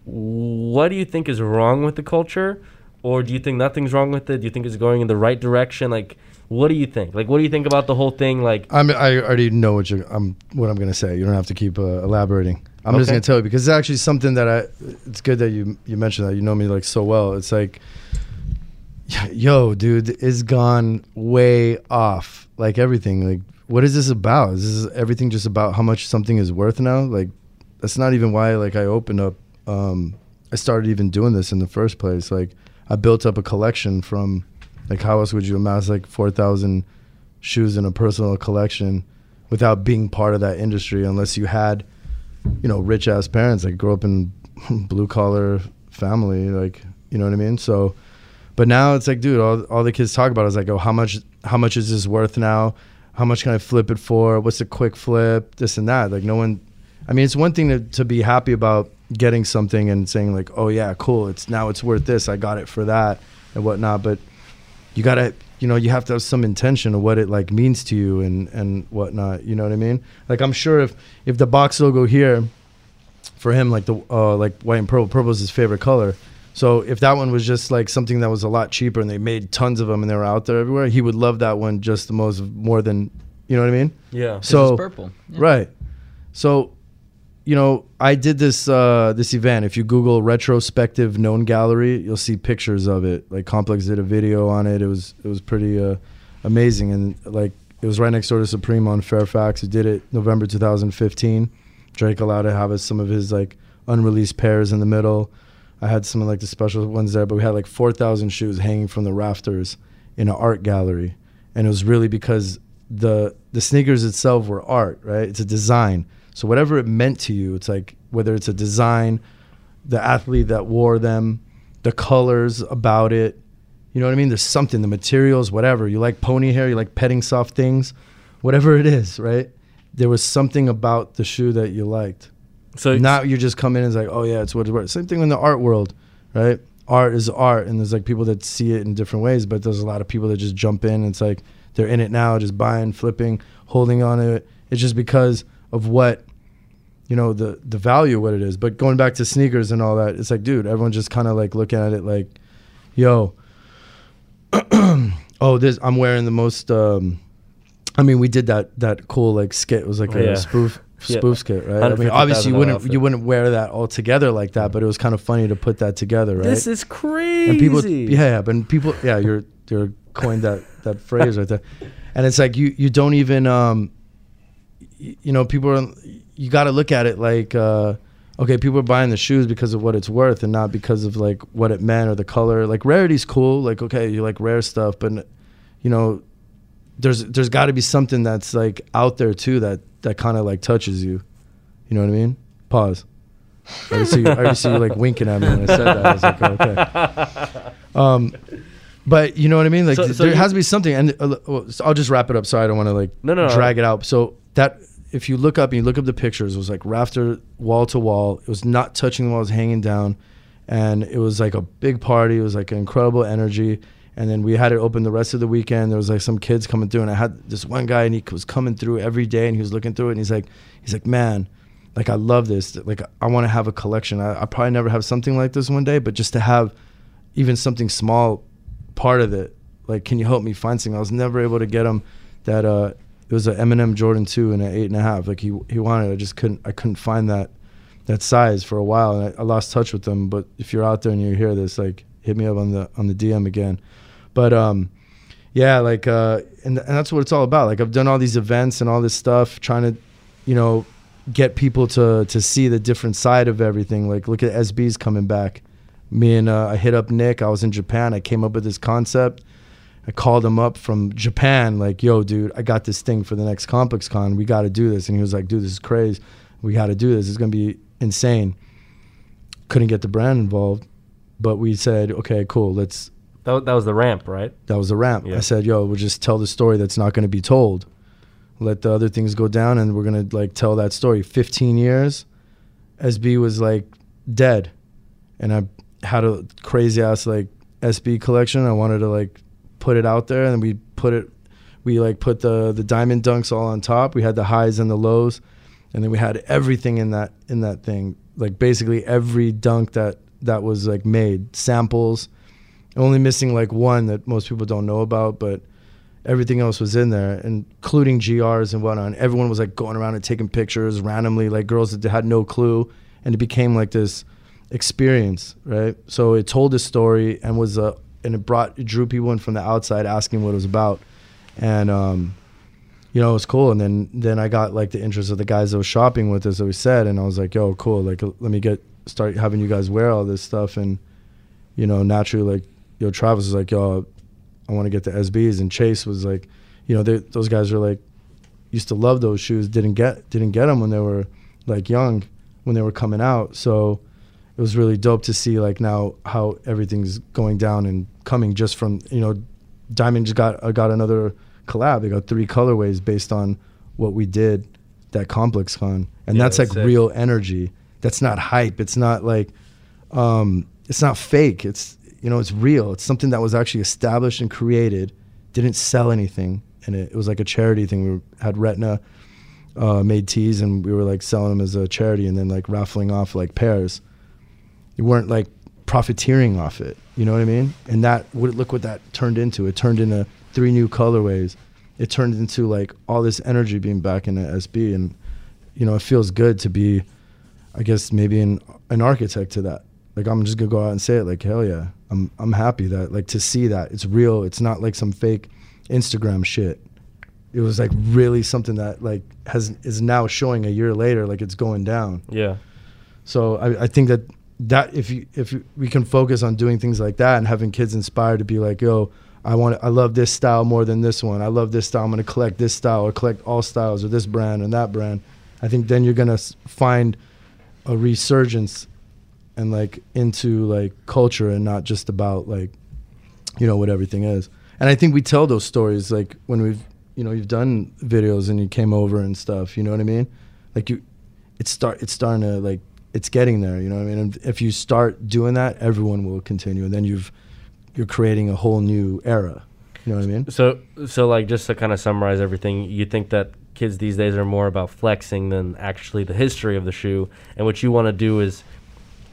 what do you think is wrong with the culture or do you think nothing's wrong with it do you think it's going in the right direction like what do you think like what do you think about the whole thing like I'm, I already know what you I'm what I'm gonna say. You don't have to keep uh, elaborating. I'm just gonna tell you because it's actually something that I. It's good that you you mentioned that. You know me like so well. It's like, yo, dude, it's gone way off. Like everything. Like, what is this about? Is this everything just about how much something is worth now? Like, that's not even why. Like, I opened up. Um, I started even doing this in the first place. Like, I built up a collection from. Like, how else would you amass like four thousand shoes in a personal collection without being part of that industry unless you had you know rich ass parents like grew up in blue collar family like you know what i mean so but now it's like dude all, all the kids talk about is like oh how much how much is this worth now how much can I flip it for? What's a quick flip? This and that. Like no one. I mean, it's one thing to to be happy about getting something and saying like, oh yeah, cool. It's now it's worth this. I got it for that and whatnot. But you gotta, you know, you have to have some intention of what it like means to you and and whatnot. You know what I mean? Like I'm sure if if the box logo here for him, like the uh, like white and purple, purple is his favorite color. So if that one was just like something that was a lot cheaper and they made tons of them and they were out there everywhere, he would love that one just the most more than you know what I mean? Yeah. So it's purple. Yeah. Right. So, you know, I did this uh, this event. If you Google retrospective known gallery, you'll see pictures of it. Like Complex did a video on it. It was it was pretty uh, amazing, and like it was right next door to Supreme on Fairfax. He did it November 2015. Drake allowed to have us some of his like unreleased pairs in the middle. I had some of like the special ones there, but we had like 4,000 shoes hanging from the rafters in an art gallery, and it was really because the the sneakers itself were art, right? It's a design. So whatever it meant to you, it's like whether it's a design, the athlete that wore them, the colors about it. You know what I mean? There's something, the materials, whatever. You like pony hair, you like petting soft things, whatever it is, right? There was something about the shoe that you liked. So Now you just come in and it's like, oh yeah, it's what it's worth. Same thing in the art world, right? Art is art, and there's like people that see it in different ways, but there's a lot of people that just jump in. And it's like they're in it now, just buying, flipping, holding on to it. It's just because of what, you know, the the value of what it is. But going back to sneakers and all that, it's like, dude, everyone's just kind of like looking at it like, yo, oh, this I'm wearing the most. um I mean, we did that that cool like skit. It was like a Yeah. spoof. Spoof skit, right? I mean, obviously you wouldn't outfit. you wouldn't wear that all together like that, but it was kind of funny to put that together, right? This is crazy. and people, yeah, yeah, but people, yeah, you're you're coined that that phrase right there, and it's like you you don't even um, y- you know, people are you got to look at it like. uh Okay, people are buying the shoes because of what it's worth and not because of like what it meant or the color. Like rarity's cool. Like okay, you like rare stuff, but you know, there's there's got to be something that's like out there too that that kind of like touches you. You know what I mean? Pause. I already see you, I already see you like winking at me when I said that. I was like, okay. Um, but you know what I mean? Like So- so there has to be something, and uh, well, so I'll just wrap it up. Sorry, I don't want to like No, no, no. drag it out. So that if you look up and you look up the pictures, it was like rafter wall to wall. It was not touching the wall; it was hanging down, and it was like a big party. It was like an incredible energy. And then we had it open the rest of the weekend. There was like some kids coming through, and I had this one guy, and he was coming through every day, and he was looking through it, and he's like, he's like, man, like I love this. Like I want to have a collection. I, I probably never have something like this one day, but just to have even something small part of it. Like, can you help me find something? I was never able to get him that. Uh, it was an Eminem Jordan two and an eight and a half. Like he he wanted. I just couldn't. I couldn't find that that size for a while, and I, I lost touch with them. But if you're out there and you hear this, like hit me up on the on the DM again. But um, yeah, like uh, and and that's what it's all about. Like I've done all these events and all this stuff, trying to, you know, get people to to see the different side of everything. Like look at SB's coming back. Me and uh, I hit up Nick. I was in Japan. I came up with this concept. I called him up from Japan, like, yo, dude, I got this thing for the next Complex Con. We got to do this. And he was like, dude, this is crazy. We got to do this. It's going to be insane. Couldn't get the brand involved, but we said, okay, cool. Let's. That, that was the ramp, right? That was the ramp. Yeah. I said, yo, we'll just tell the story that's not going to be told. Let the other things go down, and we're going to like tell that story. 15 years, SB was like dead, and I had a crazy ass like SB collection. I wanted to like put it out there, and we put it. We like put the the diamond dunks all on top. We had the highs and the lows, and then we had everything in that in that thing. Like basically every dunk that that was like made samples. Only missing like one that most people don't know about, but everything else was in there, including GRs and whatnot. Everyone was like going around and taking pictures randomly, like girls that had no clue, and it became like this experience, right? So it told a story and was a and it brought it drew people in from the outside asking what it was about, and um, you know it was cool. And then then I got like the interest of the guys that was shopping with us that we said, and I was like, yo, cool, like let me get start having you guys wear all this stuff, and you know naturally like yo Travis was like, yo, I want to get the SBs, and Chase was like, you know they, those guys are like used to love those shoes, didn't get didn't get them when they were like young when they were coming out, so it was really dope to see like now how everything's going down and coming just from you know diamond just got uh, got another collab. They got three colorways based on what we did that Complex Con, and Yeah, that's that's like real energy. That's not hype. It's not like, um, it's not fake. It's you know, it's real. It's something that was actually established and created. Didn't sell anything, and it, it was like a charity thing. We had Retina uh, made teas, and we were like selling them as a charity, and then like raffling off like pairs. You weren't like profiteering off it. You know what I mean? And that what look what that turned into. It turned into three new colorways. It turned into like all this energy being back in the SB, and you know it feels good to be, I guess maybe an an architect to that. Like I'm just gonna go out and say it. Like hell yeah, I'm I'm happy that like to see that it's real. It's not like some fake Instagram shit. It was like really something that like has is now showing a year later like it's going down. Yeah. So I, I think that that if you if we can focus on doing things like that and having kids inspired to be like, yo, I want I love this style more than this one. I love this style. I'm gonna collect this style or collect all styles or this brand and that brand. I think then you're gonna find a resurgence and like into like culture and not just about like you know what everything is. And I think we tell those stories like when we've you know you've done videos and you came over and stuff. You know what I mean? Like you, it's start it's starting to like it's getting there. You know what I mean? And if you start doing that, everyone will continue, and then you've you're creating a whole new era. You know what I mean? So, so like just to kind of summarize everything, you think that kids these days are more about flexing than actually the history of the shoe, and what you want to do is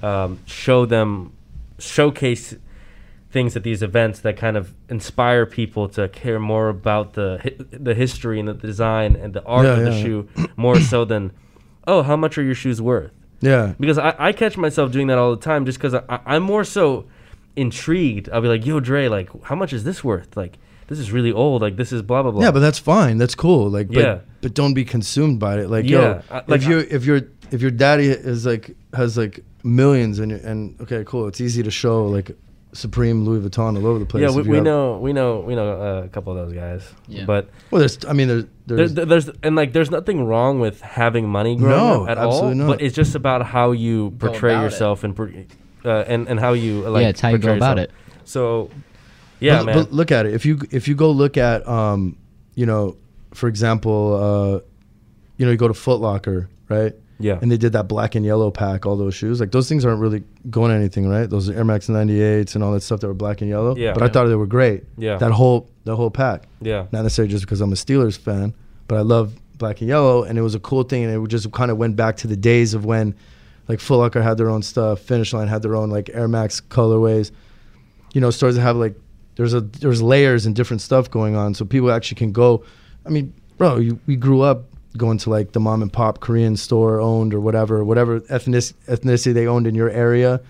um, show them, showcase things at these events that kind of inspire people to care more about the hi- the history and the design and the art Yeah, of the yeah. shoe more so than, oh, how much are your shoes worth? Yeah. because I, I catch myself doing that all the time just because I, I'm more so intrigued. I'll be like, yo, Dre, like, how much is this worth? Like, this is really old. Like, this is blah, blah, blah. Yeah, but that's fine. That's cool. Like, but, Yeah. but don't be consumed by it. Like, Yeah, yo, I- like, if you if your if your daddy is like has like millions and and okay, cool. It's easy to show like Supreme, Louis Vuitton all over the place. yeah, we, we have- know, we know, we know uh, a couple of those guys. Yeah. But Well, there's. I mean, there, there's. there's, there's, and like, there's nothing wrong with having money growing No, up at all. absolutely not. But it's just about how you portray about it. yourself and, uh, and and how you uh, like. yeah, it's how you go portray about yourself. it. So, yeah, but, man. But look at it. If you if you go look at um, you know, for example, uh, you know, you go to Foot Locker, right? Yeah. And they did that black and yellow pack, all those shoes. Like those things aren't really going anything, right? Those Air Max 98s and all that stuff that were black and yellow. Yeah. But I thought they were great. Yeah. That whole the whole pack. yeah. Not necessarily just because I'm a Steelers fan, but I love black and yellow, and it was a cool thing, and it just kind of went back to the days of when, like Foot Locker had their own stuff, Finish Line had their own like Air Max colorways. You know, stores that have like there's a there's layers and different stuff going on, so people actually can go. I mean, bro, you, we grew up going to like the mom and pop Korean store owned or whatever, whatever ethnic ethnicity they owned in your area,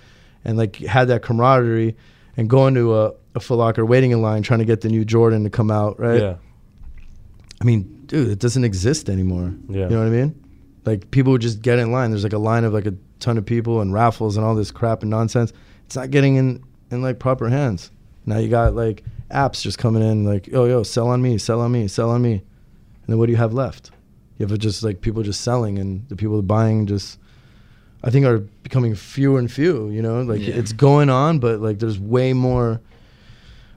and like had that camaraderie, and going to a, a Foot Locker waiting in line trying to get the new Jordan to come out, right? Yeah. I mean, dude, it doesn't exist anymore. Yeah. You know what I mean? Like people would just get in line. There's like a line of like a ton of people and raffles and all this crap and nonsense. It's not getting in in like proper hands. Now you got like apps just coming in like, oh yo, sell on me, sell on me, sell on me. And then what do you have left? You have just like people just selling and the people buying just I think are becoming fewer and few, you know? Like Yeah. it's going on, but like there's way more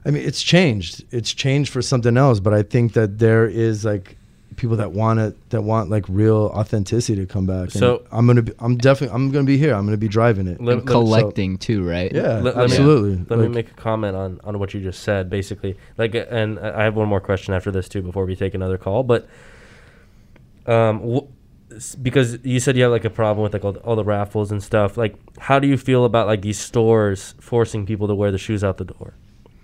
I mean, it's changed. It's changed for something else, but I think that there is like people that want it, that want like real authenticity to come back. And So- I'm gonna, be, I'm definitely, I'm gonna be here. I'm gonna be driving it. Let- And let- collecting too, right? yeah, Let- let me- absolutely. Let me make a comment on, on what you just said, basically. Like, and I have one more question after this too, before we take another call. But, um, wh- because you said you have like a problem with like all the, all the raffles and stuff. Like, how do you feel about like these stores forcing people to wear the shoes out the door?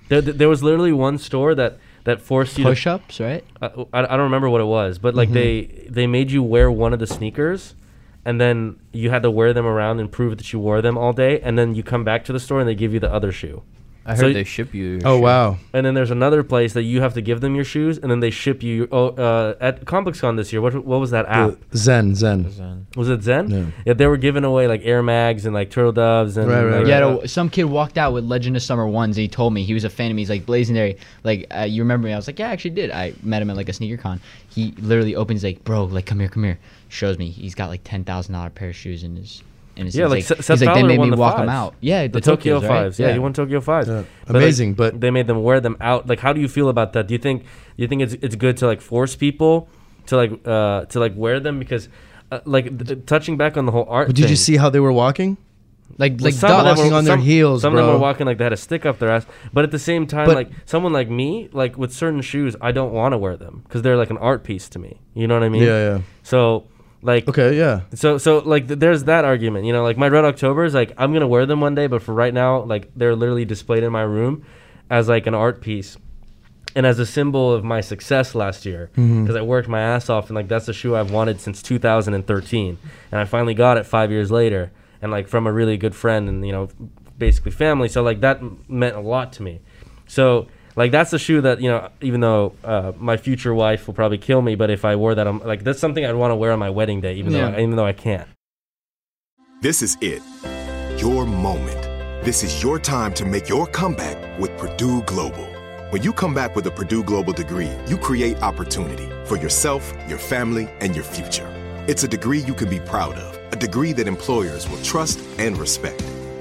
There, there was literally one store that that forced you to Push ups, right? uh, I, I don't remember what it was, but like they they made you wear one of the sneakers, and then you had to wear them around and prove that you wore them all day, and then you come back to the store and they give you the other shoe. I heard So- they ship you. your oh shoe. wow, And then there's another place that you have to give them your shoes, and then they ship you. Oh, uh, at ComplexCon this year, what what was that app? The Zen, Zen. Zen. Was it Zen? Yeah. Yeah, they were giving away like Air Mags and like Turtle Doves and Right, right, like, right. Yeah, no, some kid walked out with Legend of Summer ones. And he told me he was a fan of me. He's like Blazendary. Like uh, you remember me? I was like, yeah, I actually did. I met him at like a sneaker con. He literally opens like, bro, like come here, come here. Shows me he's got like ten thousand dollar pair of shoes in his in a sense. Yeah, like like, Seth- he's Seth like they Fowler made won me the walk fives. him out. Yeah, the, Tokyo Tokyos, right? Fives. Yeah, he won Tokyo Fives. Yeah. But, like, Amazing, but- they made them wear them out. Like, how do you feel about that? Do you think do you think it's it's good to like force people to like uh to like wear them because uh, like th- touching back on the whole art. But did you see how they were walking? Like well, like some of them ducks. walking were- on their some- heels, Some of them were walking like they had a stick up their ass. But at the same time, But- like someone like me, like with certain shoes, I don't want to wear them because they're like an art piece to me. You know what I mean? Yeah, yeah. So like Okay, yeah. so so like th- there's that argument, you know, like my red Octobers, like I'm gonna wear them one day, but for right now, like they're literally displayed in my room as like an art piece and as a symbol of my success last year mm-hmm. because I worked my ass off and like that's the shoe I've wanted since 2013 and I finally got it five years later and like from a really good friend and you know basically family. So like that m- meant a lot to me. So like that's the shoe that you know even though uh, my future wife will probably kill me but if I wore that I'm like that's something I'd want to wear on my wedding day even Yeah. though I, even though I can't This is it. Your moment. This is your time to make your comeback with Purdue Global. When you come back with a Purdue Global degree, you create opportunity for yourself, your family, and your future. It's a degree you can be proud of, a degree that employers will trust and respect.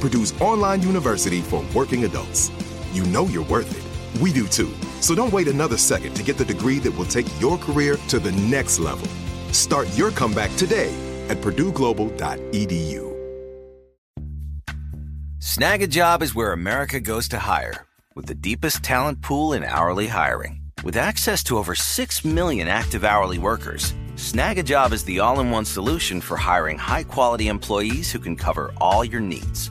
Purdue's online university for working adults. You know you're worth it. We do too. So don't wait another second to get the degree that will take your career to the next level. Start your comeback today at purdueglobal.edu. Snagajob is where America goes to hire, with the deepest talent pool in hourly hiring. With access to over 6 million active hourly workers, Snagajob is the all in one solution for hiring high quality employees who can cover all your needs.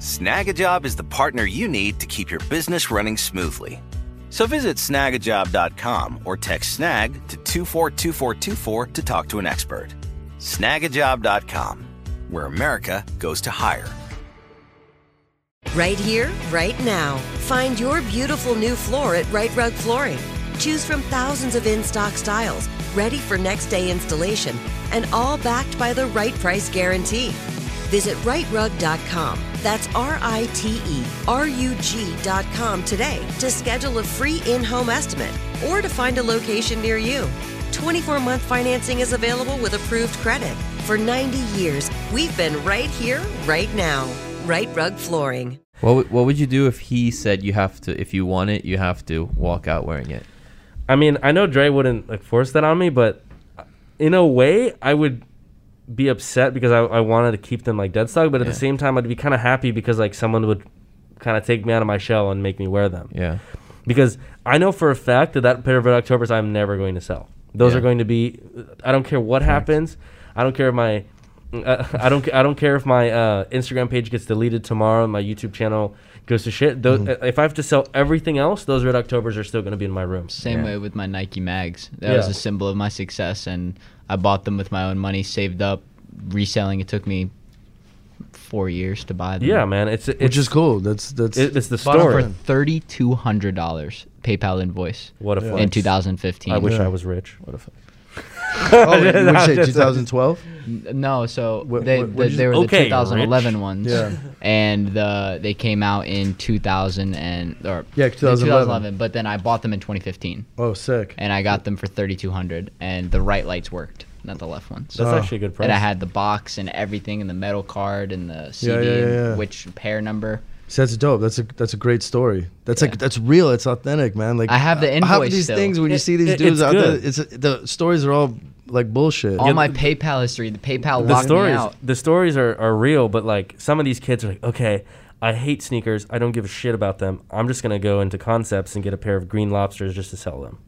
Snagajob is the partner you need to keep your business running smoothly. So visit snagajob.com or text snag to 242424 to talk to an expert. Snagajob.com, where America goes to hire. Right here, right now. Find your beautiful new floor at Rite Rug Flooring. Choose from thousands of in stock styles, ready for next day installation, and all backed by the right price guarantee. Visit riterug.com. That's R I T E R U G dot com today to schedule a free in home estimate or to find a location near you. 24 month financing is available with approved credit. For 90 years, we've been right here, right now. Rite Rug Flooring. What would- what would you do if he said you have to if you want it you have to walk out wearing it? I mean, I know Dre wouldn't like force that on me, but uh, in a way, I would be upset because I, I wanted to keep them like dead stock, but at Yeah. the same time, I'd be kind of happy because like someone would kind of take me out of my shell and make me wear them. Yeah. Because I know for a fact that that pair of Red Octobers I'm never going to sell. Those Yeah. are going to be. I don't care what happens. I don't care if my. Uh, I don't. I don't care if my uh, Instagram page gets deleted tomorrow. My YouTube channel goes to shit. Those, Mm-hmm. If I have to sell everything else, those Red Octobers are still going to be in my room. Same Yeah. way with my Nike mags. That was a symbol of my success, and I bought them with my own money, saved up, reselling. It took me four years to buy them. Yeah, man. It's it's Which is cool. That's that's it- it's the bottom story. for thirty two hundred dollars PayPal invoice What a Yeah. flex. in 2015. I wish Yeah. I was rich. What a flex. Oh, you say 2012? N- No, so What- they what- what the, they were Okay, the 2011 Rich. ones. Yeah. And the they came out in 2000 and or Yeah, in 2011. But then I bought them in 2015, Oh, sick. and I got them for 3,200, and the right lights worked, not the left ones. That's Oh. actually a good price. and I had the box and everything, and the metal card and the CD, Yeah, yeah, yeah, and yeah. which pair number. So that's dope. That's a that's a great story. That's Yeah. like that's real. It's authentic, man. Like I have the uh, half of invoice these still. things when you see these it- dudes out good. there, it's the stories are all like bullshit. All my PayPal history, the PayPal the locked me stories out. the stories are, are real but like some of these kids are like okay I hate sneakers. I don't give a shit about them. I'm just gonna go into concepts and get a pair of green lobsters just to sell them.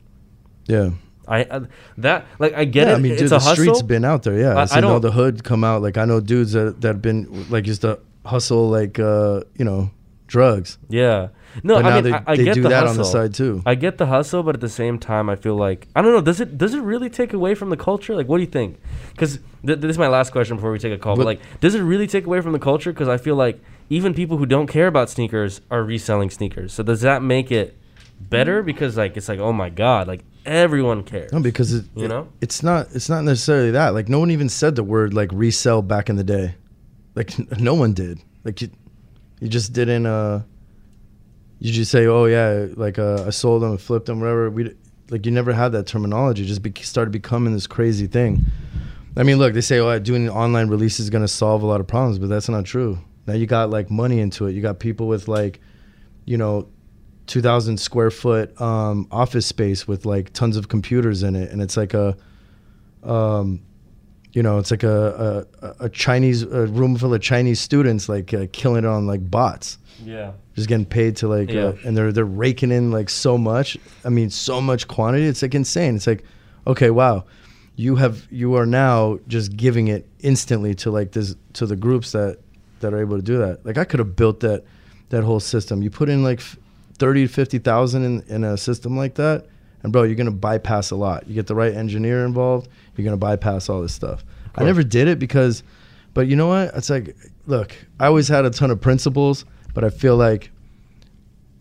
Yeah. I uh, that like I get yeah, it. I mean, it's dude, a the hustle. streets been out there. Yeah, I- I, I seen all don't- the hood come out. Like I know dudes that that have been like used to hustle like uh you know drugs. Yeah. No, But I mean, they- I, I they get do the that hustle. on the side, too. I get the hustle, but at the same time, I feel like I don't know. Does it does it really take away from the culture? Like, what do you think? Because th- this is my last question before we take a call. But, But- like, does it really take away from the culture? Because I feel like even people who don't care about sneakers are reselling sneakers. So does that make it better? Because like it's like oh my god, like everyone cares. No, because it, You know? it's not it's not necessarily that. Like no one even said the word like resell back in the day. Like no one did. Like you, you just didn't. uh You just say, oh yeah, like uh, I sold them, flipped them, whatever. We like you never had that terminology. Just be, started becoming this crazy thing. I mean, look, they say, oh, doing online release is gonna solve a lot of problems, but that's not true. Now you got like money into it. You got people with like, you know, 2000 square foot um, office space with like tons of computers in it and it's like a um, you know it's like a, a, a chinese a room full of chinese students like uh, killing it on like bots Yeah. just getting paid to like Yeah. uh, and they're they're raking in like so much i mean so much quantity it's like insane. It's like okay wow you have you are now just giving it instantly to like this to the groups that that are able to do that. Like i could have built that that whole system. You put in like 30 to 50,000 in in a system like that and bro you're going to bypass a lot. You get the right engineer involved you're going to bypass all this stuff. I never did it because but you know what? It's like look i always had a ton of principles but i feel like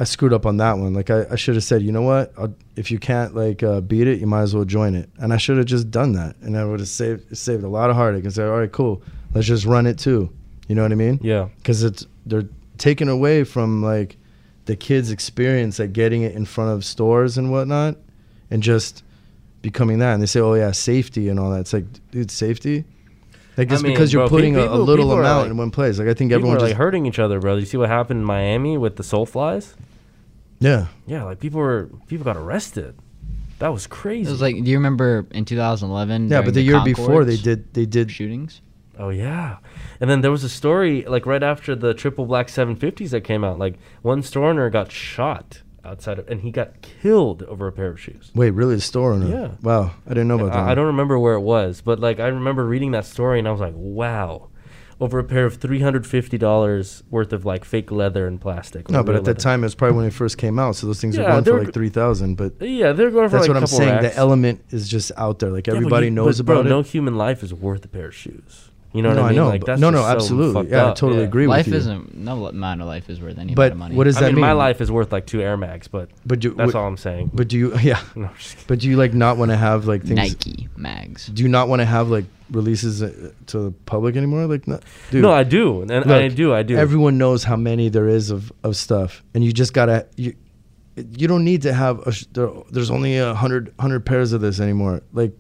I screwed up on that one. Like I, I should have said, you know what? I'll, if you can't like uh, beat it, you might as well join it. And I should have just done that, and I would have saved saved a lot of heartache. And said, all right, cool, let's just run it too. You know what I mean? Yeah. Because it's they're taken away from like the kids' experience at getting it in front of stores and whatnot, and just becoming that. And they say, oh yeah, safety and all that. It's like, dude, safety. Like I mean, because you're bro, pe- putting a, a little amount like- in one place. Like I think People everyone are just like hurting each other, bro. You see what happened in Miami with the soul flies? yeah. Yeah, like people were people got arrested. That was crazy. It was like, do you remember in 2011? Yeah, but during the year Concords before they did they did shootings. Oh yeah, and then there was a story like right after the triple black 750s that came out. Like one store owner got shot outside of, and he got killed over a pair of shoes. Wait, really? The store owner? Yeah. Wow, I didn't know about that. I, I don't remember where it was, but like I remember reading that story and I was like, wow, over a pair of three hundred fifty dollars worth of like fake leather and plastic. No, but at that time, it was probably when it first came out, so those things Yeah, were going for like three thousand. But yeah, they're going for that's like what I'm saying. racks. The element is just out there. Like Yeah, but everybody you- knows but, bro, about No human life is worth a pair of shoes. You know No, what I I mean? know, Like but- that's no, no, just so absolutely. fucked Yeah, I up. totally agree with you. Life isn't no amount of life is worth any But amount of money. what does I that mean, my life is worth like two Air Mags, but But do, that's what- all I'm saying. But do you? Yeah. No, I'm just. But do you like not want to have like things? Nike mags. Do you not want to have like releases uh, to the public anymore? Like, no, dude. no, I do, and look, I do, I do. Everyone knows how many there is of, of stuff, and you just gotta you. You don't need to have a. sh- There, there's only a hundred hundred pairs of this anymore. Like,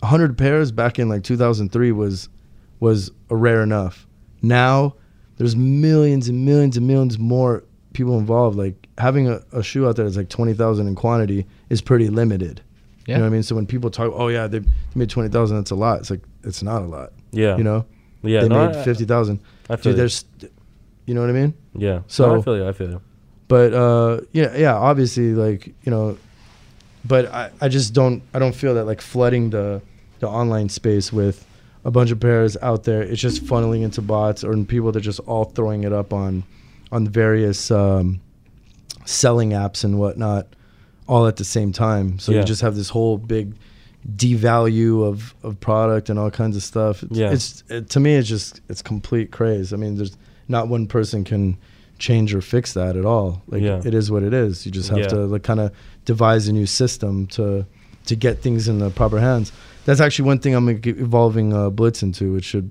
a hundred pairs back in like 2003 was was a rare enough. Now there's millions and millions and millions more people involved. Like having a, a shoe out there that's like 20,000 in quantity is pretty limited. Yeah. You know what I mean? So when people talk, oh yeah, they, made 20,000, that's a lot. It's like, it's not a lot. yeah, You know? yeah. they no, made I- 50,000. I feel Dude, you. there's, you know what I mean? Yeah. So- So I feel you. I feel you. But uh, yeah, yeah, obviously, like you know, but I, I just don't I don't feel that like flooding the the online space with a bunch of pairs out there. It's just funneling into bots or people that are just all throwing it up on on various um, selling apps and whatnot, all at the same time. So Yeah. you just have this whole big devalue of, of product and all kinds of stuff. It's, Yeah. it's it, to me it's just it's complete craze. I mean, there's not one person can change or fix that at all. Like Yeah. it is what it is. You just have Yeah. to like kind of devise a new system to to get things in the proper hands. That's actually one thing I'm evolving uh, Blitz into, which should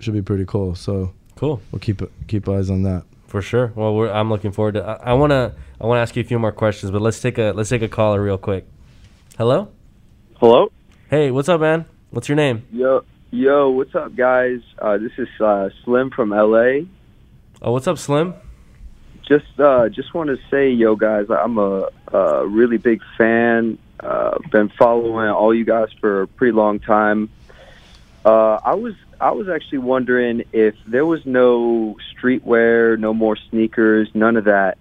should be pretty cool. So Cool. we'll keep keep eyes on that. For sure. Well, we're, I'm looking forward to. I, I wanna. I wanna ask you a few more questions, but let's take a let's take a caller real quick. Hello. Hello? Hey, what's up, man? What's your name? Yo, yo, what's up, guys? Uh, this is uh, Slim from LA. Oh, what's up, Slim? Just, uh, just want to say, yo, guys, I'm a, a really big fan. Uh, been following all you guys for a pretty long time. Uh, I was I was actually wondering if there was no streetwear, no more sneakers, none of that.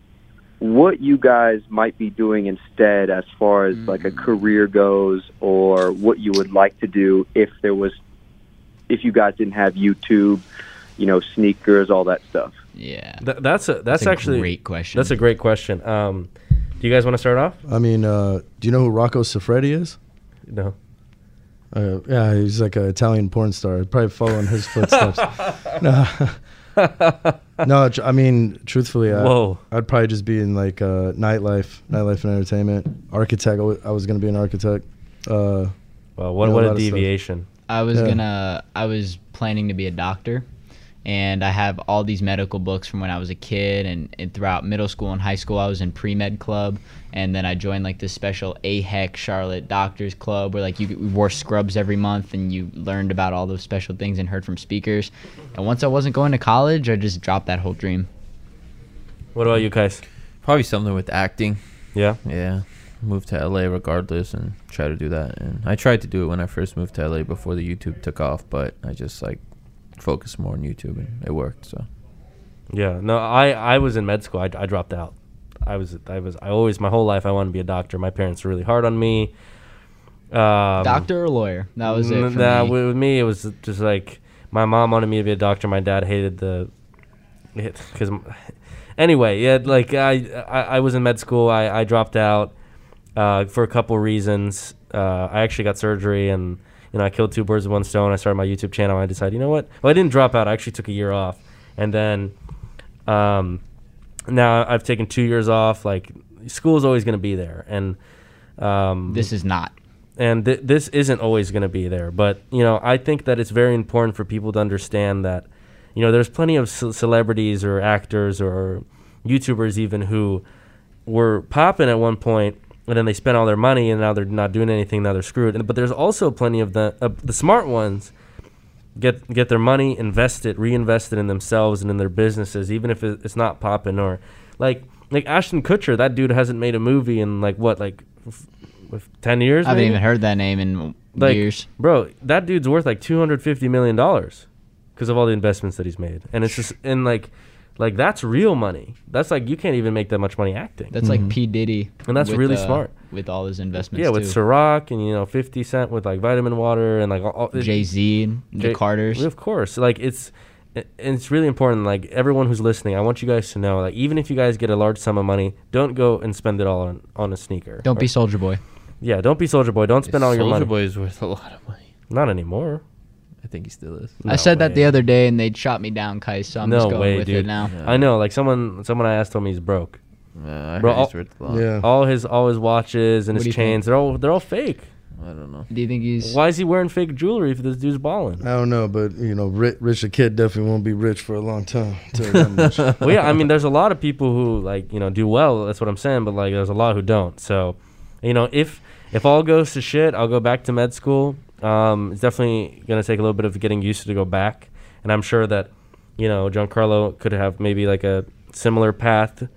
What you guys might be doing instead, as far as like a career goes, or what you would like to do if there was, if you guys didn't have YouTube, you know, sneakers, all that stuff. Yeah. Th- that's a that's, a actually great question. That's a great question. Um, do you guys want to start off? I mean, uh, do you know who Rocco Siffredi is? No. Uh, yeah, he's like an Italian porn star. I'd probably follow in his footsteps. no, no. tr- I mean, truthfully, I, Whoa. I'd probably just be in like uh, nightlife, nightlife and entertainment. Architect. I was gonna be an architect. Uh, Well, what Yeah, a what lot a deviation. I was Yeah. gonna. I was planning to be a doctor, and I have all these medical books from when I was a kid, and, and throughout middle school and high school, I was in pre med club, and then I joined like this special AHEC Charlotte Doctors Club, where like you wore scrubs every month, and you learned about all those special things and heard from speakers. And once I wasn't going to college, I just dropped that whole dream. What about you guys? Probably something with acting. Yeah. Yeah. Move to LA regardless and try to do that. And I tried to do it when I first moved to LA before the YouTube took off, but I just like focused more on YouTube and it worked. So Yeah. No, I I was in med school. I, I dropped out. I was I was I always my whole life I wanted to be a doctor. My parents were really hard on me. Um, Doctor or lawyer? That was it for nah, me. With, with me, it was just like my mom wanted me to be a doctor. My dad hated the because anyway, yeah, like I, I I was in med school. I I dropped out uh, for a couple reasons. Uh, I actually got surgery and. You know, I killed two birds with one stone. I started my YouTube channel. I decided, you know what? Well, I didn't drop out. I actually took a year off, and then um, now I've taken two years off. Like school is always going to be there, and um, This is not. and th- this isn't always going to be there. But you know, I think that it's very important for people to understand that you know there's plenty of ce- celebrities or actors or YouTubers even who were popping at one point and then they spend all their money and now they're not doing anything. Now they're screwed. And, but there's also plenty of the uh, the smart ones get get their money invested, reinvested in themselves and in their businesses, even if it's not popping or like like Ashton Kutcher. That dude hasn't made a movie in like what like f- f- ten years. I haven't maybe? even heard that name in like, years. bro. That dude's worth like two hundred fifty million dollars because of all the investments that he's made, and it's just and like like that's real money. That's like you can't even make that much money acting. That's like P Diddy, And that's with, really uh, smart. with all his investments. yeah, with too. Ciroc and you know Fifty Cent with like vitamin water and like all, all Jay Z, and the Carters. Of course, like it's and it's really important. Like everyone who's listening, I want you guys to know, like even if you guys get a large sum of money, don't go and spend it all on on a sneaker. Don't Or- be Soulja Boy. Yeah, don't be Soulja Boy. Don't spend all your Soulja money. Boy is worth a lot of money. Not anymore. I think he still is. I No said that the other day, and they shot me down, Kai. So I'm no just going way, with dude. it now. Yeah. I know. Like someone, someone I asked told me he's broke. Yeah, I Bro, heard he's all- worth a lot. yeah. All his, all his watches and What his you think? chains, they're all, they're all fake. I don't know. Do you think he's? Why is he wearing fake jewelry if this dude's balling? I don't know, but you know, rich, rich the kid definitely won't be rich for a long time. Tell you that much. well, yeah, I mean, there's a lot of people who like you know do well. That's what I'm saying. But like, there's a lot who don't. So, you know, if if all goes to shit, I'll go back to med school. Um, it's definitely gonna take a little bit of getting used to to go back, and I'm sure that you know Giancarlo could have maybe like a similar path,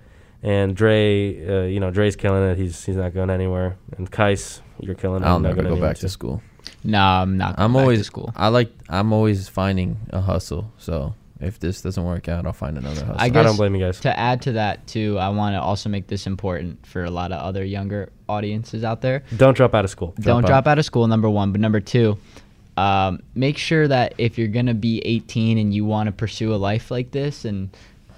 and Dre, uh, you know, Dre's killing it. He's he's not going anywhere, and Kais, you're killing it. I'll You're not never going go back to too. school. No, I'm not. Going I'm back always to school. I like. I'm always finding a hustle. So if this doesn't work out, I'll find another hustle. I I guess don't blame you guys. to add to that too, I want to also make this important for a lot of other younger audiences out there. Don't drop out of school. Don't out. drop out of school. Number one, but number two, um, make sure that if you're gonna be 18 and you want to pursue a life like this and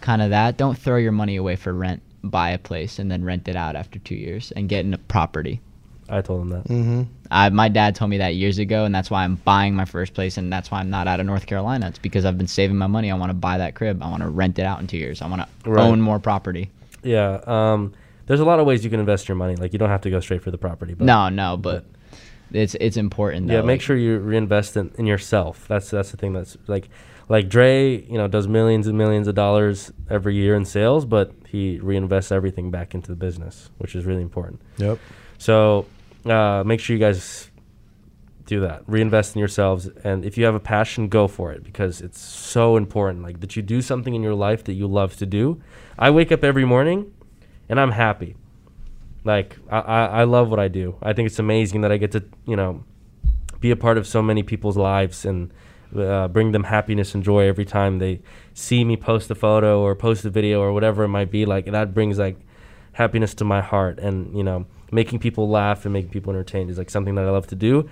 kind of that, don't throw your money away for rent. Buy a place and then rent it out after two years and get in a property. I told him that. mm-hmm. I, my dad told me that years ago, and that's why I'm buying my first place, and that's why I'm not out of North Carolina. It's because I've been saving my money. I want to buy that crib. I want to rent it out in two years. I want to Right. own more property. Yeah. Um, there's a lot of ways you can invest your money. Like you don't have to go straight for the property. But no, no, but it's it's important. Yeah, make like- sure you reinvest in, in yourself. That's that's the thing. That's like like Dre, you know, does millions and millions of dollars every year in sales, but he reinvests everything back into the business, which is really important. Yep. So uh, make sure you guys do that. Reinvest in yourselves, and if you have a passion, go for it because it's so important. Like that you do something in your life that you love to do. I wake up every morning, and I'm happy. Like I, I, I love what I do. I think it's amazing that I get to you know be a part of so many people's lives and uh, bring them happiness and joy every time they see me post a photo or post a video or whatever it might be. Like that brings like happiness to my heart, and you know, making people laugh and making people entertained is like something that I love to do.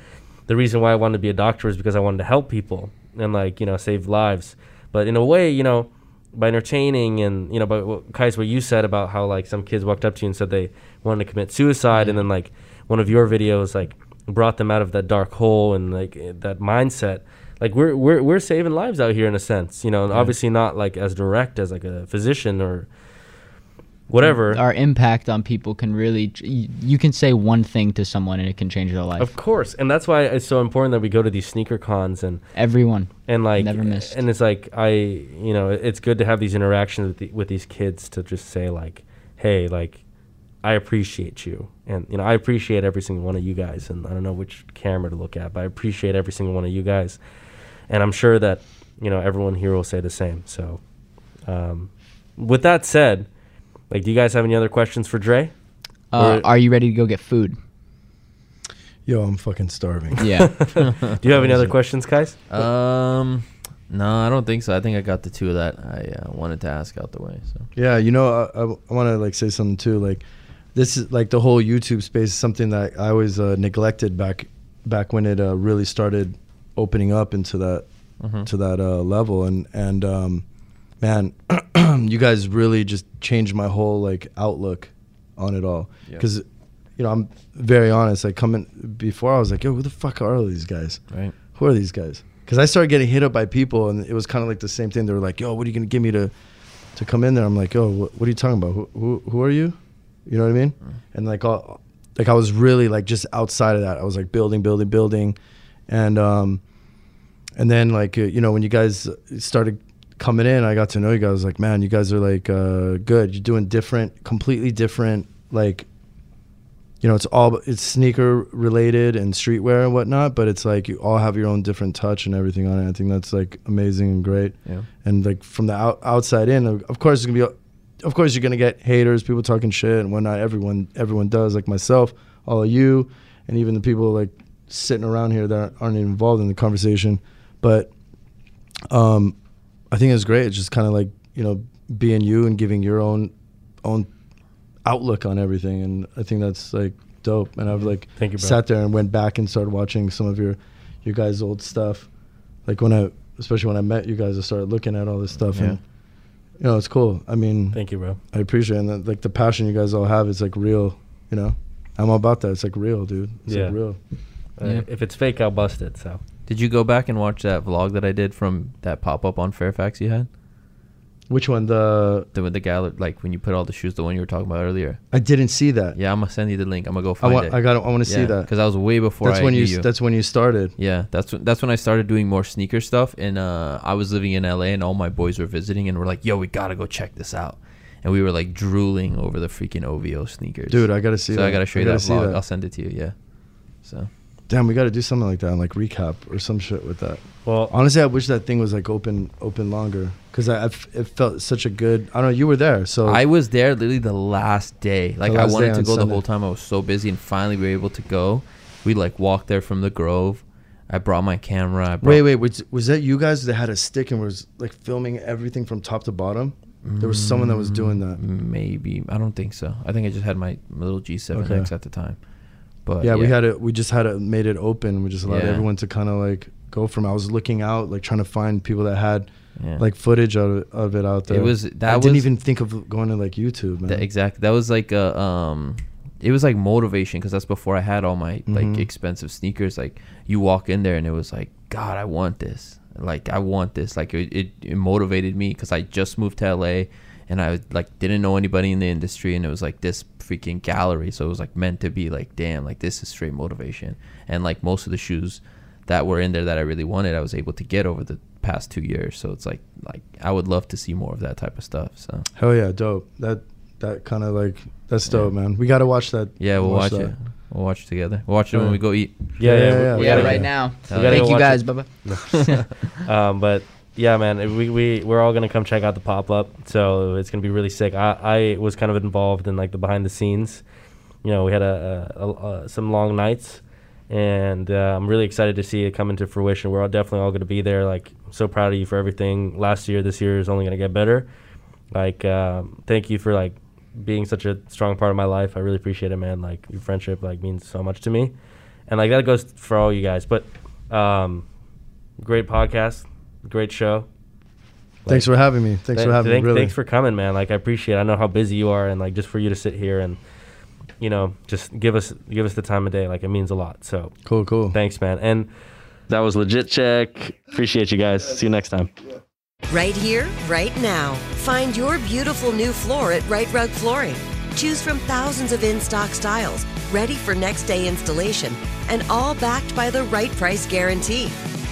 The reason why I wanted to be a doctor is because I wanted to help people and like you know save lives. But in a way, you know, by entertaining and you know, by what, Kais, what you said about how like some kids walked up to you and said they wanted to commit suicide, and then like one of your videos like brought them out of that dark hole and like eh, that mindset. Like we're we're we're saving lives out here in a sense, you know, and obviously not like as direct as like a physician or whatever. Our impact on people can really, you can say one thing to someone and it can change their life. Of course, and that's why it's so important that we go to these sneaker cons and Everyone. and like Never missed. And it's like I, you know, it's good to have these interactions with the, with these kids to just say like, hey, like, I appreciate you, and you know, I appreciate every single one of you guys, and I don't know which camera to look at, but I appreciate every single one of you guys, and I'm sure that you know everyone here will say the same. So, um, with that said, like, do you guys have any other questions for Dre? Uh, are you ready to go get food? Yo, I'm fucking starving. Yeah. Do you have any other questions, guys? Um, no, I don't think so. I think I got the two that I uh, wanted to ask out the way. So Yeah, you know, I, I, I want to like say something too. Like, this is like the whole YouTube space is something that I always uh, neglected back back when it uh, really started opening up into that Mhm. to that uh, level. And and um, man, you guys really just changed my whole like outlook on it all. Because you know, I'm very honest. Like coming before, I was like, yo, who the fuck are all these guys? right, who are these guys? Because I started getting hit up by people, and it was kind of like the same thing. They were like, "Yo, what are you gonna give me to to come in there?" I'm like, "Yo, what, what are you talking about? Who, who who are you? You know what I mean?" And like, all, like I was really like just outside of that. I was like building, building, building, and um, and then like uh, you know when you guys started coming in, I got to know you guys. Like, man, you guys are like uh, good. You're doing different, completely different, like you know, it's all it's sneaker related and streetwear and whatnot, but it's like you all have your own different touch and everything on it. I think that's like amazing and great. yeah, And like from the out, outside in, of course, it's gonna be, of course, you're gonna get haters, people talking shit and whatnot. Everyone, everyone does, like myself, all of you, and even the people like sitting around here that aren't even involved in the conversation. But um, I think it's great. It's just kind of like you know being you and giving your own own outlook on everything, and I think that's like dope. And I've like Thank you, bro. sat there and went back and started watching some of your your guys' old stuff. Like when I, especially when I met you guys, I started looking at all this stuff, Yeah. and you know it's cool. I mean, Thank you, bro. I appreciate it. And the, like the passion you guys all have is like real. You know, I'm all about that. It's like real, dude. It's Yeah. like real. Uh, Yeah. If it's fake, I'll bust it. So Did you go back and watch that vlog that I did from that pop up on Fairfax you had? Which one? The The with the gallery, like when you put all the shoes, the one you were talking about earlier. I didn't see that. Yeah, I'm gonna send you the link. I'm gonna go I find want. it. I got. I want to see that. because I was way before That's I when you, you. That's when you started. Yeah, that's when, that's when I started doing more sneaker stuff, and uh, I was living in LA, and all my boys were visiting, and we're like, "Yo, we gotta go check this out," and we were like drooling over the freaking OVO sneakers. Dude, I gotta see so that. I gotta show you gotta that vlog. that. I'll send it to you. Yeah. So Damn, we gotta do something like that, and like recap or some shit with that. well, Honestly, I wish that thing was like open, open longer, because I, I f- it felt such a good. I don't know. You were there, so I was there literally the last day. Like I last day wanted to on go the whole time. I was so busy, and finally we were able to go. We like walked there from the Grove. I brought my camera. I brought, Wait, wait, was, was that you guys that had a stick and was like filming everything from top to bottom? There was someone that was doing that. Mm, maybe I don't think so. I think I just had my little G7X Okay. at the time. But yeah, we had it. We just had it made it open. We just allowed Yeah. everyone to kind of like go from. I was looking out, like trying to find people that had Yeah. like footage of it, of it out there. It was- that I didn't even think of going to like YouTube, man. That, exactly. That was like a um, it was like motivation because that's before I had all my like Mhm. expensive sneakers. Like you walk in there and it was like, God, I want this. Like I want this. Like it, it, it motivated me because I just moved to LA and I like didn't know anybody in the industry and it was like this freaking gallery. So it was like meant to be like, damn, like this is straight motivation. And like most of the shoes that were in there that I really wanted, I was able to get over the past two years. So it's like like I would love to see more of that type of stuff. So. Hell yeah, dope. That that kind of like that's dope, man. We got to watch that. Yeah, we'll watch, that. it. We'll watch it together. We'll watch it when we go eat. yeah, Yeah, yeah, yeah, we- yeah. we We got it gotta- right now. We gotta Thank you guys. it. Bye bye. um, but yeah, man, we we we're all gonna come check out the pop up. So it's gonna be really sick. I I was kind of involved in like the behind the scenes. You know, we had a, a, a, a some long nights, and uh, I'm really excited to see it come into fruition. We're all definitely all going to be there. Like, so proud of you for everything. Last year, this year is only going to get better. Like, um, thank you for like being such a strong part of my life. I really appreciate it, man. Like, your friendship like means so much to me, and like that goes for all you guys. But um, great podcast, great show. Thanks for having me. Thanks Th- for having thank- me. Really. Thanks for coming, man. Like I appreciate. it. I know how busy you are, and like just for you to sit here and you know just give us give us the time of day. Like it means a lot. So cool, cool. Thanks, man. And that was legit check. Appreciate you guys. See you next time. Right here, right now. Find your beautiful new floor at Rite Rug Flooring. Choose from thousands of in stock styles, ready for next day installation, and all backed by the right price guarantee.